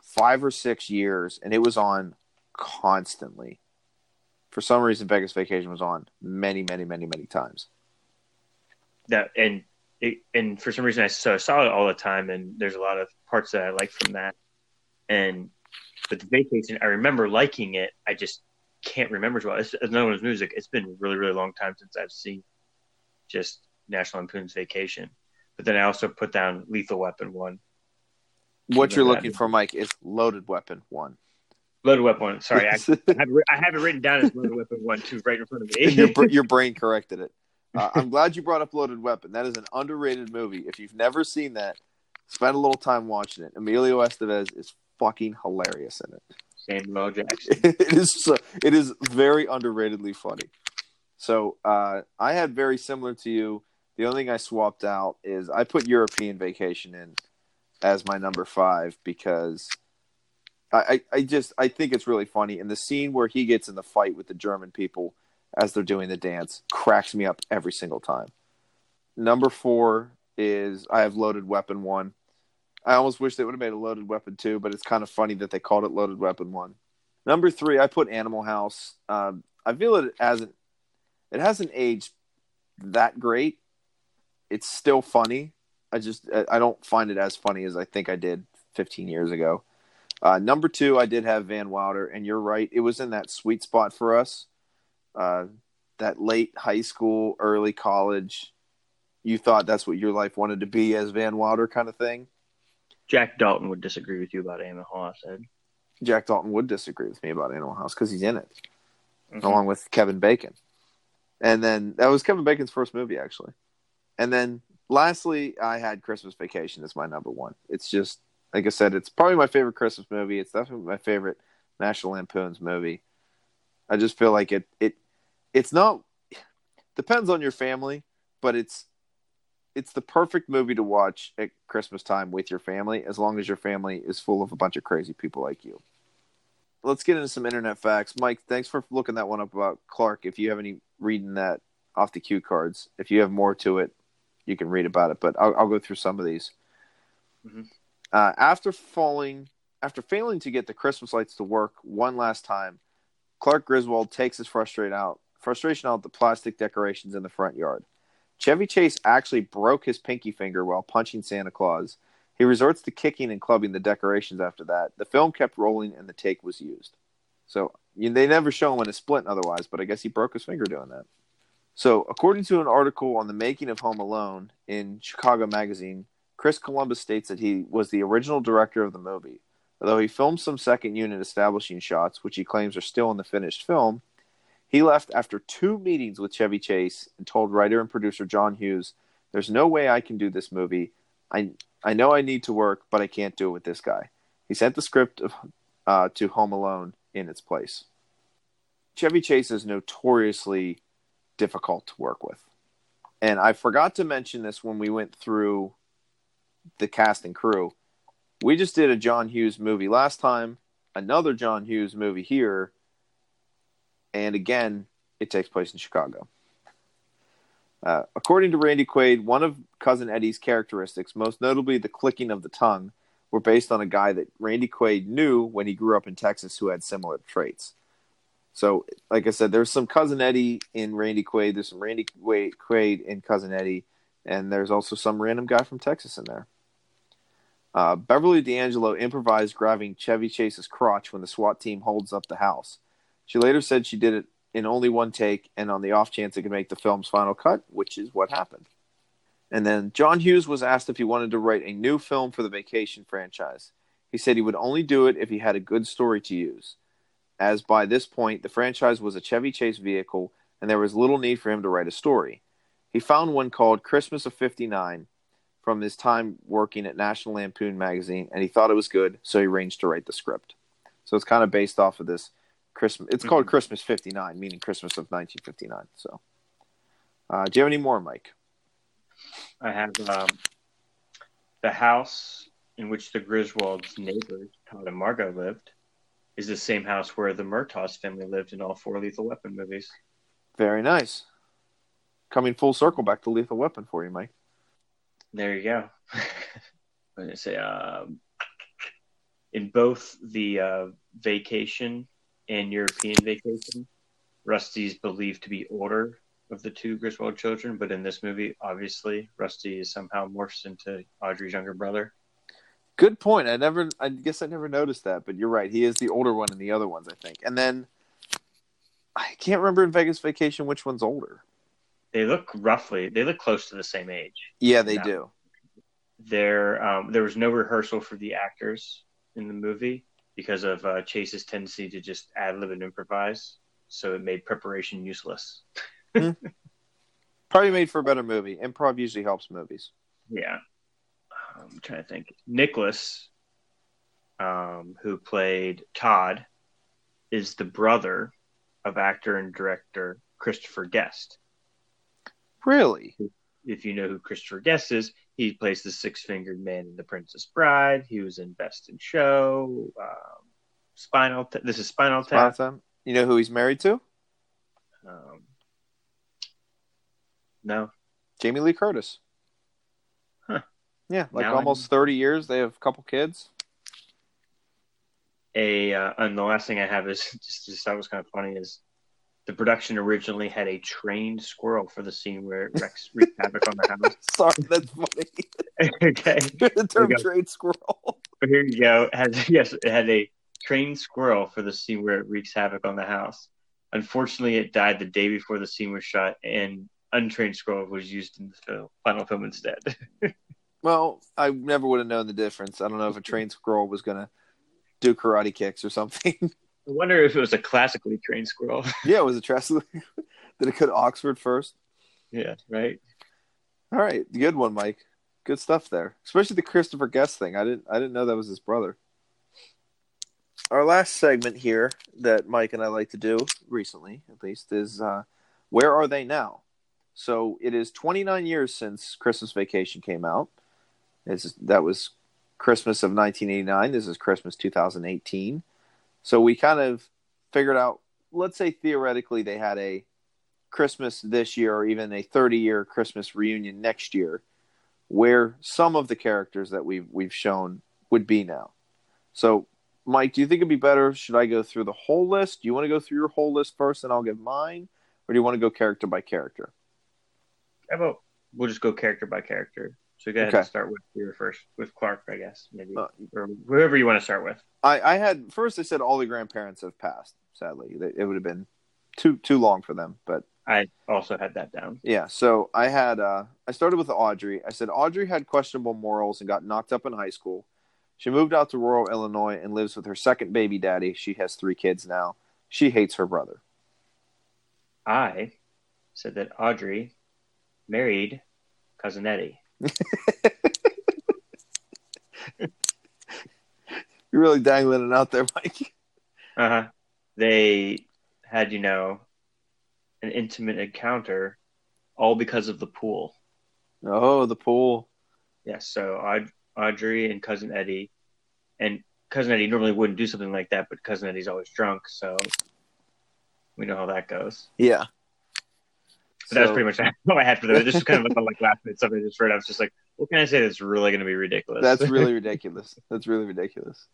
five or six years, and it was on constantly. For some reason, Vegas Vacation was on many, many, many, many times. that and it, and for some reason I so I saw it all the time and there's a lot of parts that I like from that. And but the vacation I remember liking it. I just can't remember as well it's another one's music. It's been a really really long time since I've seen just National Lampoon's Vacation. But then I also put down Lethal Weapon one. What you're looking for, Mike, is Loaded Weapon One. Loaded Weapon one sorry. I, I, (laughs) have, it- I have it written down as Loaded Weapon one too right in front of me. Br- (laughs) your brain corrected it. Uh, I'm glad you brought up Loaded Weapon. That is an underrated movie. If you've never seen that, spend a little time watching it. Emilio Estevez is fucking hilarious in it. Samuel. (laughs) Jackson it is so, it is very underratedly funny. So uh, I had very similar to you. The only thing I swapped out is I put European Vacation in as my number five because I, I, I just I think it's really funny. And the scene where he gets in the fight with the German people as they're doing the dance cracks me up every single time. Number four is I have Loaded Weapon one. I almost wish they would have made a Loaded Weapon two, but it's kind of funny that they called it Loaded Weapon one. Number three, I put Animal House. Um, I feel it hasn't it hasn't aged that great. It's still funny. I just I don't find it as funny as I think I did 15 years ago. Uh, number two, I did have Van Wilder, and you're right. It was in that sweet spot for us. Uh, that late high school, early college. You thought that's what your life wanted to be as Van Wilder kind of thing. Jack Dalton would disagree with you about Animal House Ed. Jack Dalton would disagree with me about Animal House because he's in it, Mhm. along with Kevin Bacon. And then that was Kevin Bacon's first movie, actually. And then lastly, I had Christmas Vacation as my number one. It's just, like I said, it's probably my favorite Christmas movie. It's definitely my favorite National Lampoon's movie. I just feel like it, it, it's not, depends on your family, but it's, it's the perfect movie to watch at Christmas time with your family, as long as your family is full of a bunch of crazy people like you. Let's get into some internet facts. Mike, thanks for looking that one up about Clark. If you have any reading that off the cue cards, if you have more to it, you can read about it. But I'll, I'll go through some of these. Mhm. Uh, after falling, after failing to get the Christmas lights to work one last time, Clark Griswold takes his frustrate out, frustration out the plastic decorations in the front yard. Chevy Chase actually broke his pinky finger while punching Santa Claus. He resorts to kicking and clubbing the decorations after that. The film kept rolling and the take was used. So you, they never show him in a splint otherwise, but I guess he broke his finger doing that. So, according to an article on the making of Home Alone in Chicago Magazine, Chris Columbus states that he was the original director of the movie. Although he filmed some second unit establishing shots, which he claims are still in the finished film, he left after two meetings with Chevy Chase and told writer and producer John Hughes, "There's no way I can do this movie. I I know I need to work, but I can't do it with this guy." He sent the script of, uh, to Home Alone in its place. Chevy Chase is notoriously difficult to work with. And I forgot to mention this when we went through the cast and crew. We just did a John Hughes movie last time, another John Hughes movie here, and again, it takes place in Chicago. Uh, according to Randy Quaid, one of Cousin Eddie's characteristics, most notably the clicking of the tongue, were based on a guy that Randy Quaid knew when he grew up in Texas who had similar traits. So, like I said, there's some Cousin Eddie in Randy Quaid, there's some Randy Quaid, in Cousin Eddie, and there's also some random guy from Texas in there. Uh, Beverly D'Angelo improvised grabbing Chevy Chase's crotch when the SWAT team holds up the house. She later said she did it in only one take and on the off chance it could make the film's final cut, which is what happened. And then John Hughes was asked if he wanted to write a new film for the Vacation franchise. He said he would only do it if he had a good story to use, as by this point the franchise was a Chevy Chase vehicle and there was little need for him to write a story. He found one called Christmas of 59 from his time working at National Lampoon magazine and he thought it was good, so he arranged to write the script. So it's kind of based off of this Christmas. It's called Christmas '59, meaning Christmas of 1959. So, uh, do you have any more, Mike? I have um, the house in which the Griswolds' neighbors, Todd and Margo, lived, is the same house where the Murtaugh family lived in all four Lethal Weapon movies. Very nice. Coming full circle back to Lethal Weapon for you, Mike. There you go. (laughs) I'm gonna say um, in both the uh, vacation and European vacation, Rusty's believed to be older of the two Griswold children, but in this movie, obviously, Rusty is somehow morphs into Audrey's younger brother. Good point. I never, I guess I never noticed that, but you're right. He is the older one in the other ones, I think. And then I can't remember in Vegas Vacation which one's older. They look roughly, they look close to the same age. Yeah, they No. do. There, um, there was no rehearsal for the actors in the movie because of uh, Chase's tendency to just ad lib and improvise. So it made preparation useless. (laughs) Probably made for a better movie. Improv usually helps movies. Yeah. Um, I'm trying to think. Nicholas, um, who played Todd, is the brother of actor and director Christopher Guest. Really? If you know who Christopher Guest is, he plays the six fingered man in The Princess Bride. He was in Best in Show, um, Spinal. Ta- this is Spinal Spinal Tap. Tap. You know who he's married to? Um, no, Jamie Lee Curtis. Huh. Yeah, like Now almost 30 years. They have a couple kids. a uh, and the last thing I have is (laughs) just just that was kind of funny is the production originally had a trained squirrel for the scene where it wrecks (laughs) wreaks havoc on the house. (laughs) Sorry, that's funny. (laughs) okay, the term There you go. trade squirrel. but here you go. It has yes, it had a trained squirrel for the scene where it wreaks havoc on the house. Unfortunately, it died the day before the scene was shot, and untrained squirrel was used in the film, final film instead. Well, I never would have known the difference. I don't know if a trained squirrel was going to do karate kicks or something. I wonder if it was a classically trained squirrel. (laughs) yeah, it was a Tressler. (laughs) Did it go to Oxford first? yeah, right. All right, good one, Mike. Good stuff there, especially the Christopher Guest thing. I didn't, I didn't know that was his brother. Our last segment here that Mike and I like to do recently, at least, is uh, where are they now? So it is 29 years since Christmas Vacation came out. This is, that was Christmas of 1989. This is Christmas 2018. So we kind of figured out. Let's say theoretically they had a Christmas this year or even a 30 year Christmas reunion next year where some of the characters that we've we've shown would be now. So, Mike, do you think it'd be better? Should I go through the whole list? Do you want to go through your whole list first and I'll give mine? Or do you want to go character by character? How about we'll just go character by character. So go ahead Okay. and start with your first with Clark, I guess, maybe, Uh, or whoever you want to start with. I, I had first I said all the grandparents have passed, sadly. It would have been too too long for them, but I also had that down. Yeah, so I had uh I started with Audrey. I said Audrey had questionable morals and got knocked up in high school. She moved out to rural Illinois and lives with her second baby daddy. She has 3 kids now. She hates her brother. I said that Audrey married cousin Eddie. (laughs) You're really dangling it out there, Mike. Uh huh. They had, you know, an intimate encounter, all because of the pool. Oh, the pool. Yes, so Aud- Audrey and cousin Eddie, and cousin Eddie normally wouldn't do something like that, but cousin Eddie's always drunk, so we know how that goes. Yeah. But that was pretty much (laughs) all I had for. This was kind of (laughs) like, like last minute something I just read. I was just like, what can I say that's really going to be ridiculous? That's (laughs) really ridiculous. That's really ridiculous.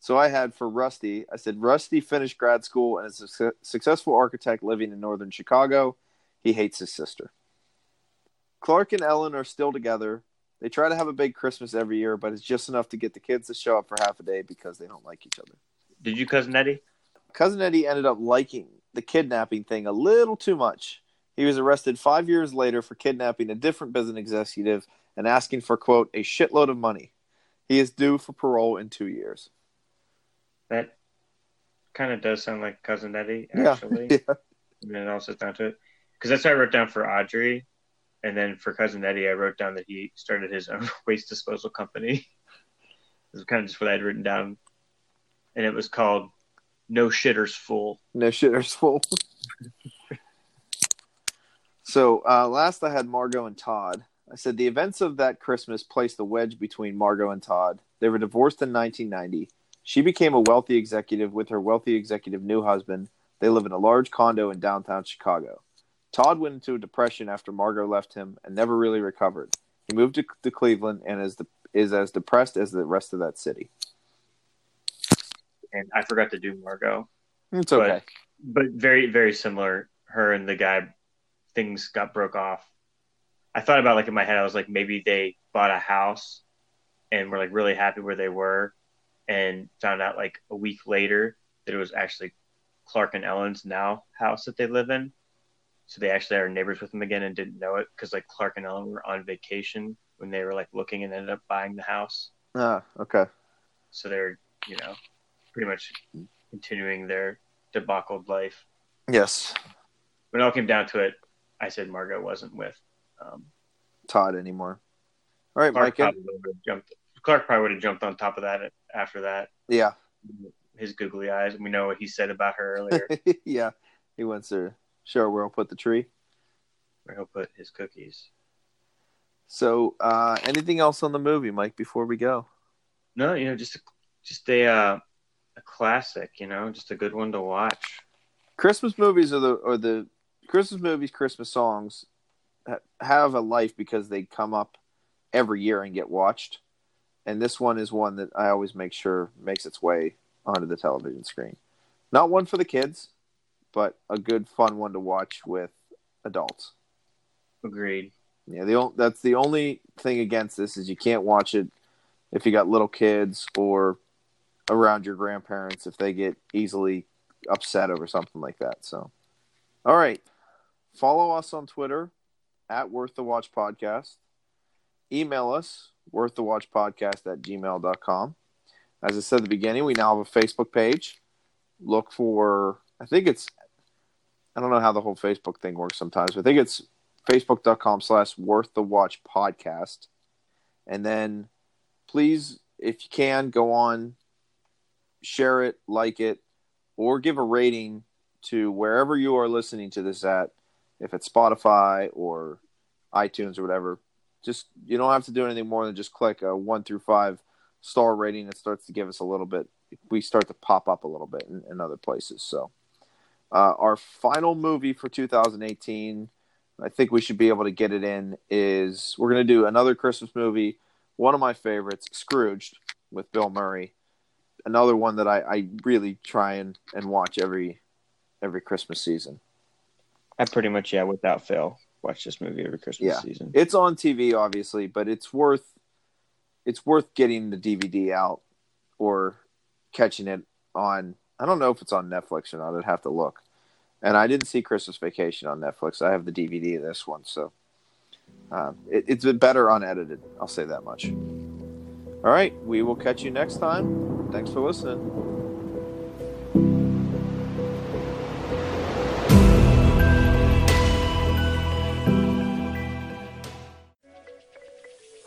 So I had for Rusty, I said Rusty finished grad school and is a su- successful architect living in northern Chicago. He hates his sister. Clark and Ellen are still together. They try to have a big Christmas every year, but it's just enough to get the kids to show up for half a day because they don't like each other. Did you cousin Eddie? Cousin Eddie ended up liking the kidnapping thing a little too much. He was arrested five years later for kidnapping a different business executive and asking for, quote, a shitload of money. He is due for parole in two years. That kind of does sound like cousin Eddie, (laughs) actually. Yeah. And then it all sits down to it. Because that's what I wrote down for Audrey. And then for cousin Eddie, I wrote down that he started his own (laughs) waste disposal company. this is kind of just what I had written down. And it was called No Shitters Full. No shitter's full. (laughs) so uh, last I had Margo and Todd. I said the events of that Christmas placed a wedge between Margo and Todd. They were divorced in 1990. She became a wealthy executive with her wealthy executive new husband. They live in a large condo in downtown Chicago. Todd went into a depression after Margo left him and never really recovered. He moved to, to Cleveland and is the, is as depressed as the rest of that city. And I forgot to do Margo. It's But- okay. But very, very similar. Her and the guy, things got broke off. I thought about like in my head, I was like, maybe they bought a house and were like really happy where they were and found out like a week later that it was actually Clark and Ellen's now house that they live in. So they actually are neighbors with them again and didn't know it because like Clark and Ellen were on vacation when they were like looking and ended up buying the house. Ah, okay. So they're, you know, pretty much continuing their debauched life. Yes. When it all came down to it, I said Margo wasn't with um, Todd anymore. All right, Clark. Mike. Probably would have jumped. Clark probably would have jumped on top of that after that. Yeah. His googly eyes. We know what he said about her earlier. (laughs) yeah. He wants to show where I'll put the tree. where he'll put his cookies. So, uh, anything else on the movie, Mike, before we go? No, you know, just a, just a uh, a classic. You know, just a good one to watch. Christmas movies are the or the Christmas movies, Christmas songs have a life because they come up every year and get watched. And this one is one that I always make sure makes its way onto the television screen. Not one for the kids, but a good, fun one to watch with adults. Agreed. Yeah, the that's the only thing against this is you can't watch it if you got little kids or around your grandparents if they get easily upset over something like that. So, all right, follow us on Twitter at Worth the Watch Podcast. Email us worth the watch podcast at gmail.com. As I said at the beginning, we now have a Facebook page. Look for, I think it's, I don't know how the whole Facebook thing works sometimes, but I think it's facebook.com slash worth the watch podcast and then please if you can go on share it like it or give a rating to wherever you are listening to this at if it's spotify or itunes or whatever just you don't have to do anything more than just click a one through five star rating it starts to give us a little bit we start to pop up a little bit in, in other places so uh, our final movie for 2018 I think we should be able to get it in. Is we're going to do another Christmas movie, one of my favorites, Scrooged, with Bill Murray. Another one that I, I really try and, and watch every every Christmas season. I pretty much yeah, without fail, watch this movie every Christmas Yeah. season. It's on TV, obviously, but it's worth it's worth getting the DVD out or catching it on. I don't know if it's on Netflix or not. I'd have to look. And I didn't see Christmas Vacation on Netflix. I have the DVD of this one, so uh, it, it's been better unedited. I'll say that much. All right, we will catch you next time. Thanks for listening.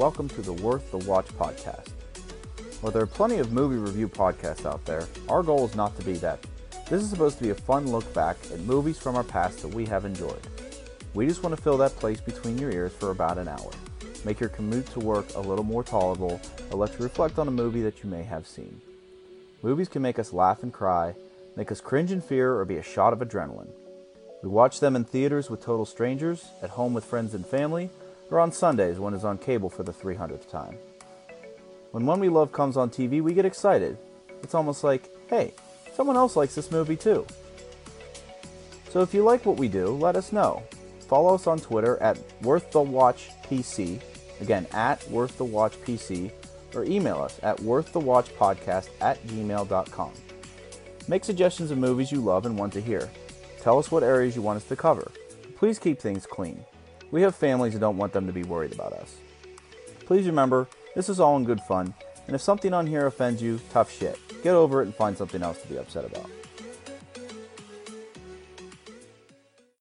Welcome to the Worth the Watch podcast. While there are plenty of movie review podcasts out there, our goal is not to be that. This is supposed to be a fun look back at movies from our past that we have enjoyed. We just want to fill that place between your ears for about an hour, make your commute to work a little more tolerable, or let you reflect on a movie that you may have seen. Movies can make us laugh and cry, make us cringe in fear, or be a shot of adrenaline. We watch them in theaters with total strangers, at home with friends and family, or on Sundays when it's on cable for the 300th time. When one we love comes on TV, we get excited. It's almost like, hey, someone else likes this movie too. So if you like what we do, let us know. Follow us on Twitter at WorthTheWatchPC, again at WorthTheWatchPC, or email us at WorthTheWatchPodcast at gmail.com. Make suggestions of movies you love and want to hear. Tell us what areas you want us to cover. Please keep things clean. We have families and don't want them to be worried about us. Please remember, this is all in good fun, and if something on here offends you, tough shit. Get over it and find something else to be upset about.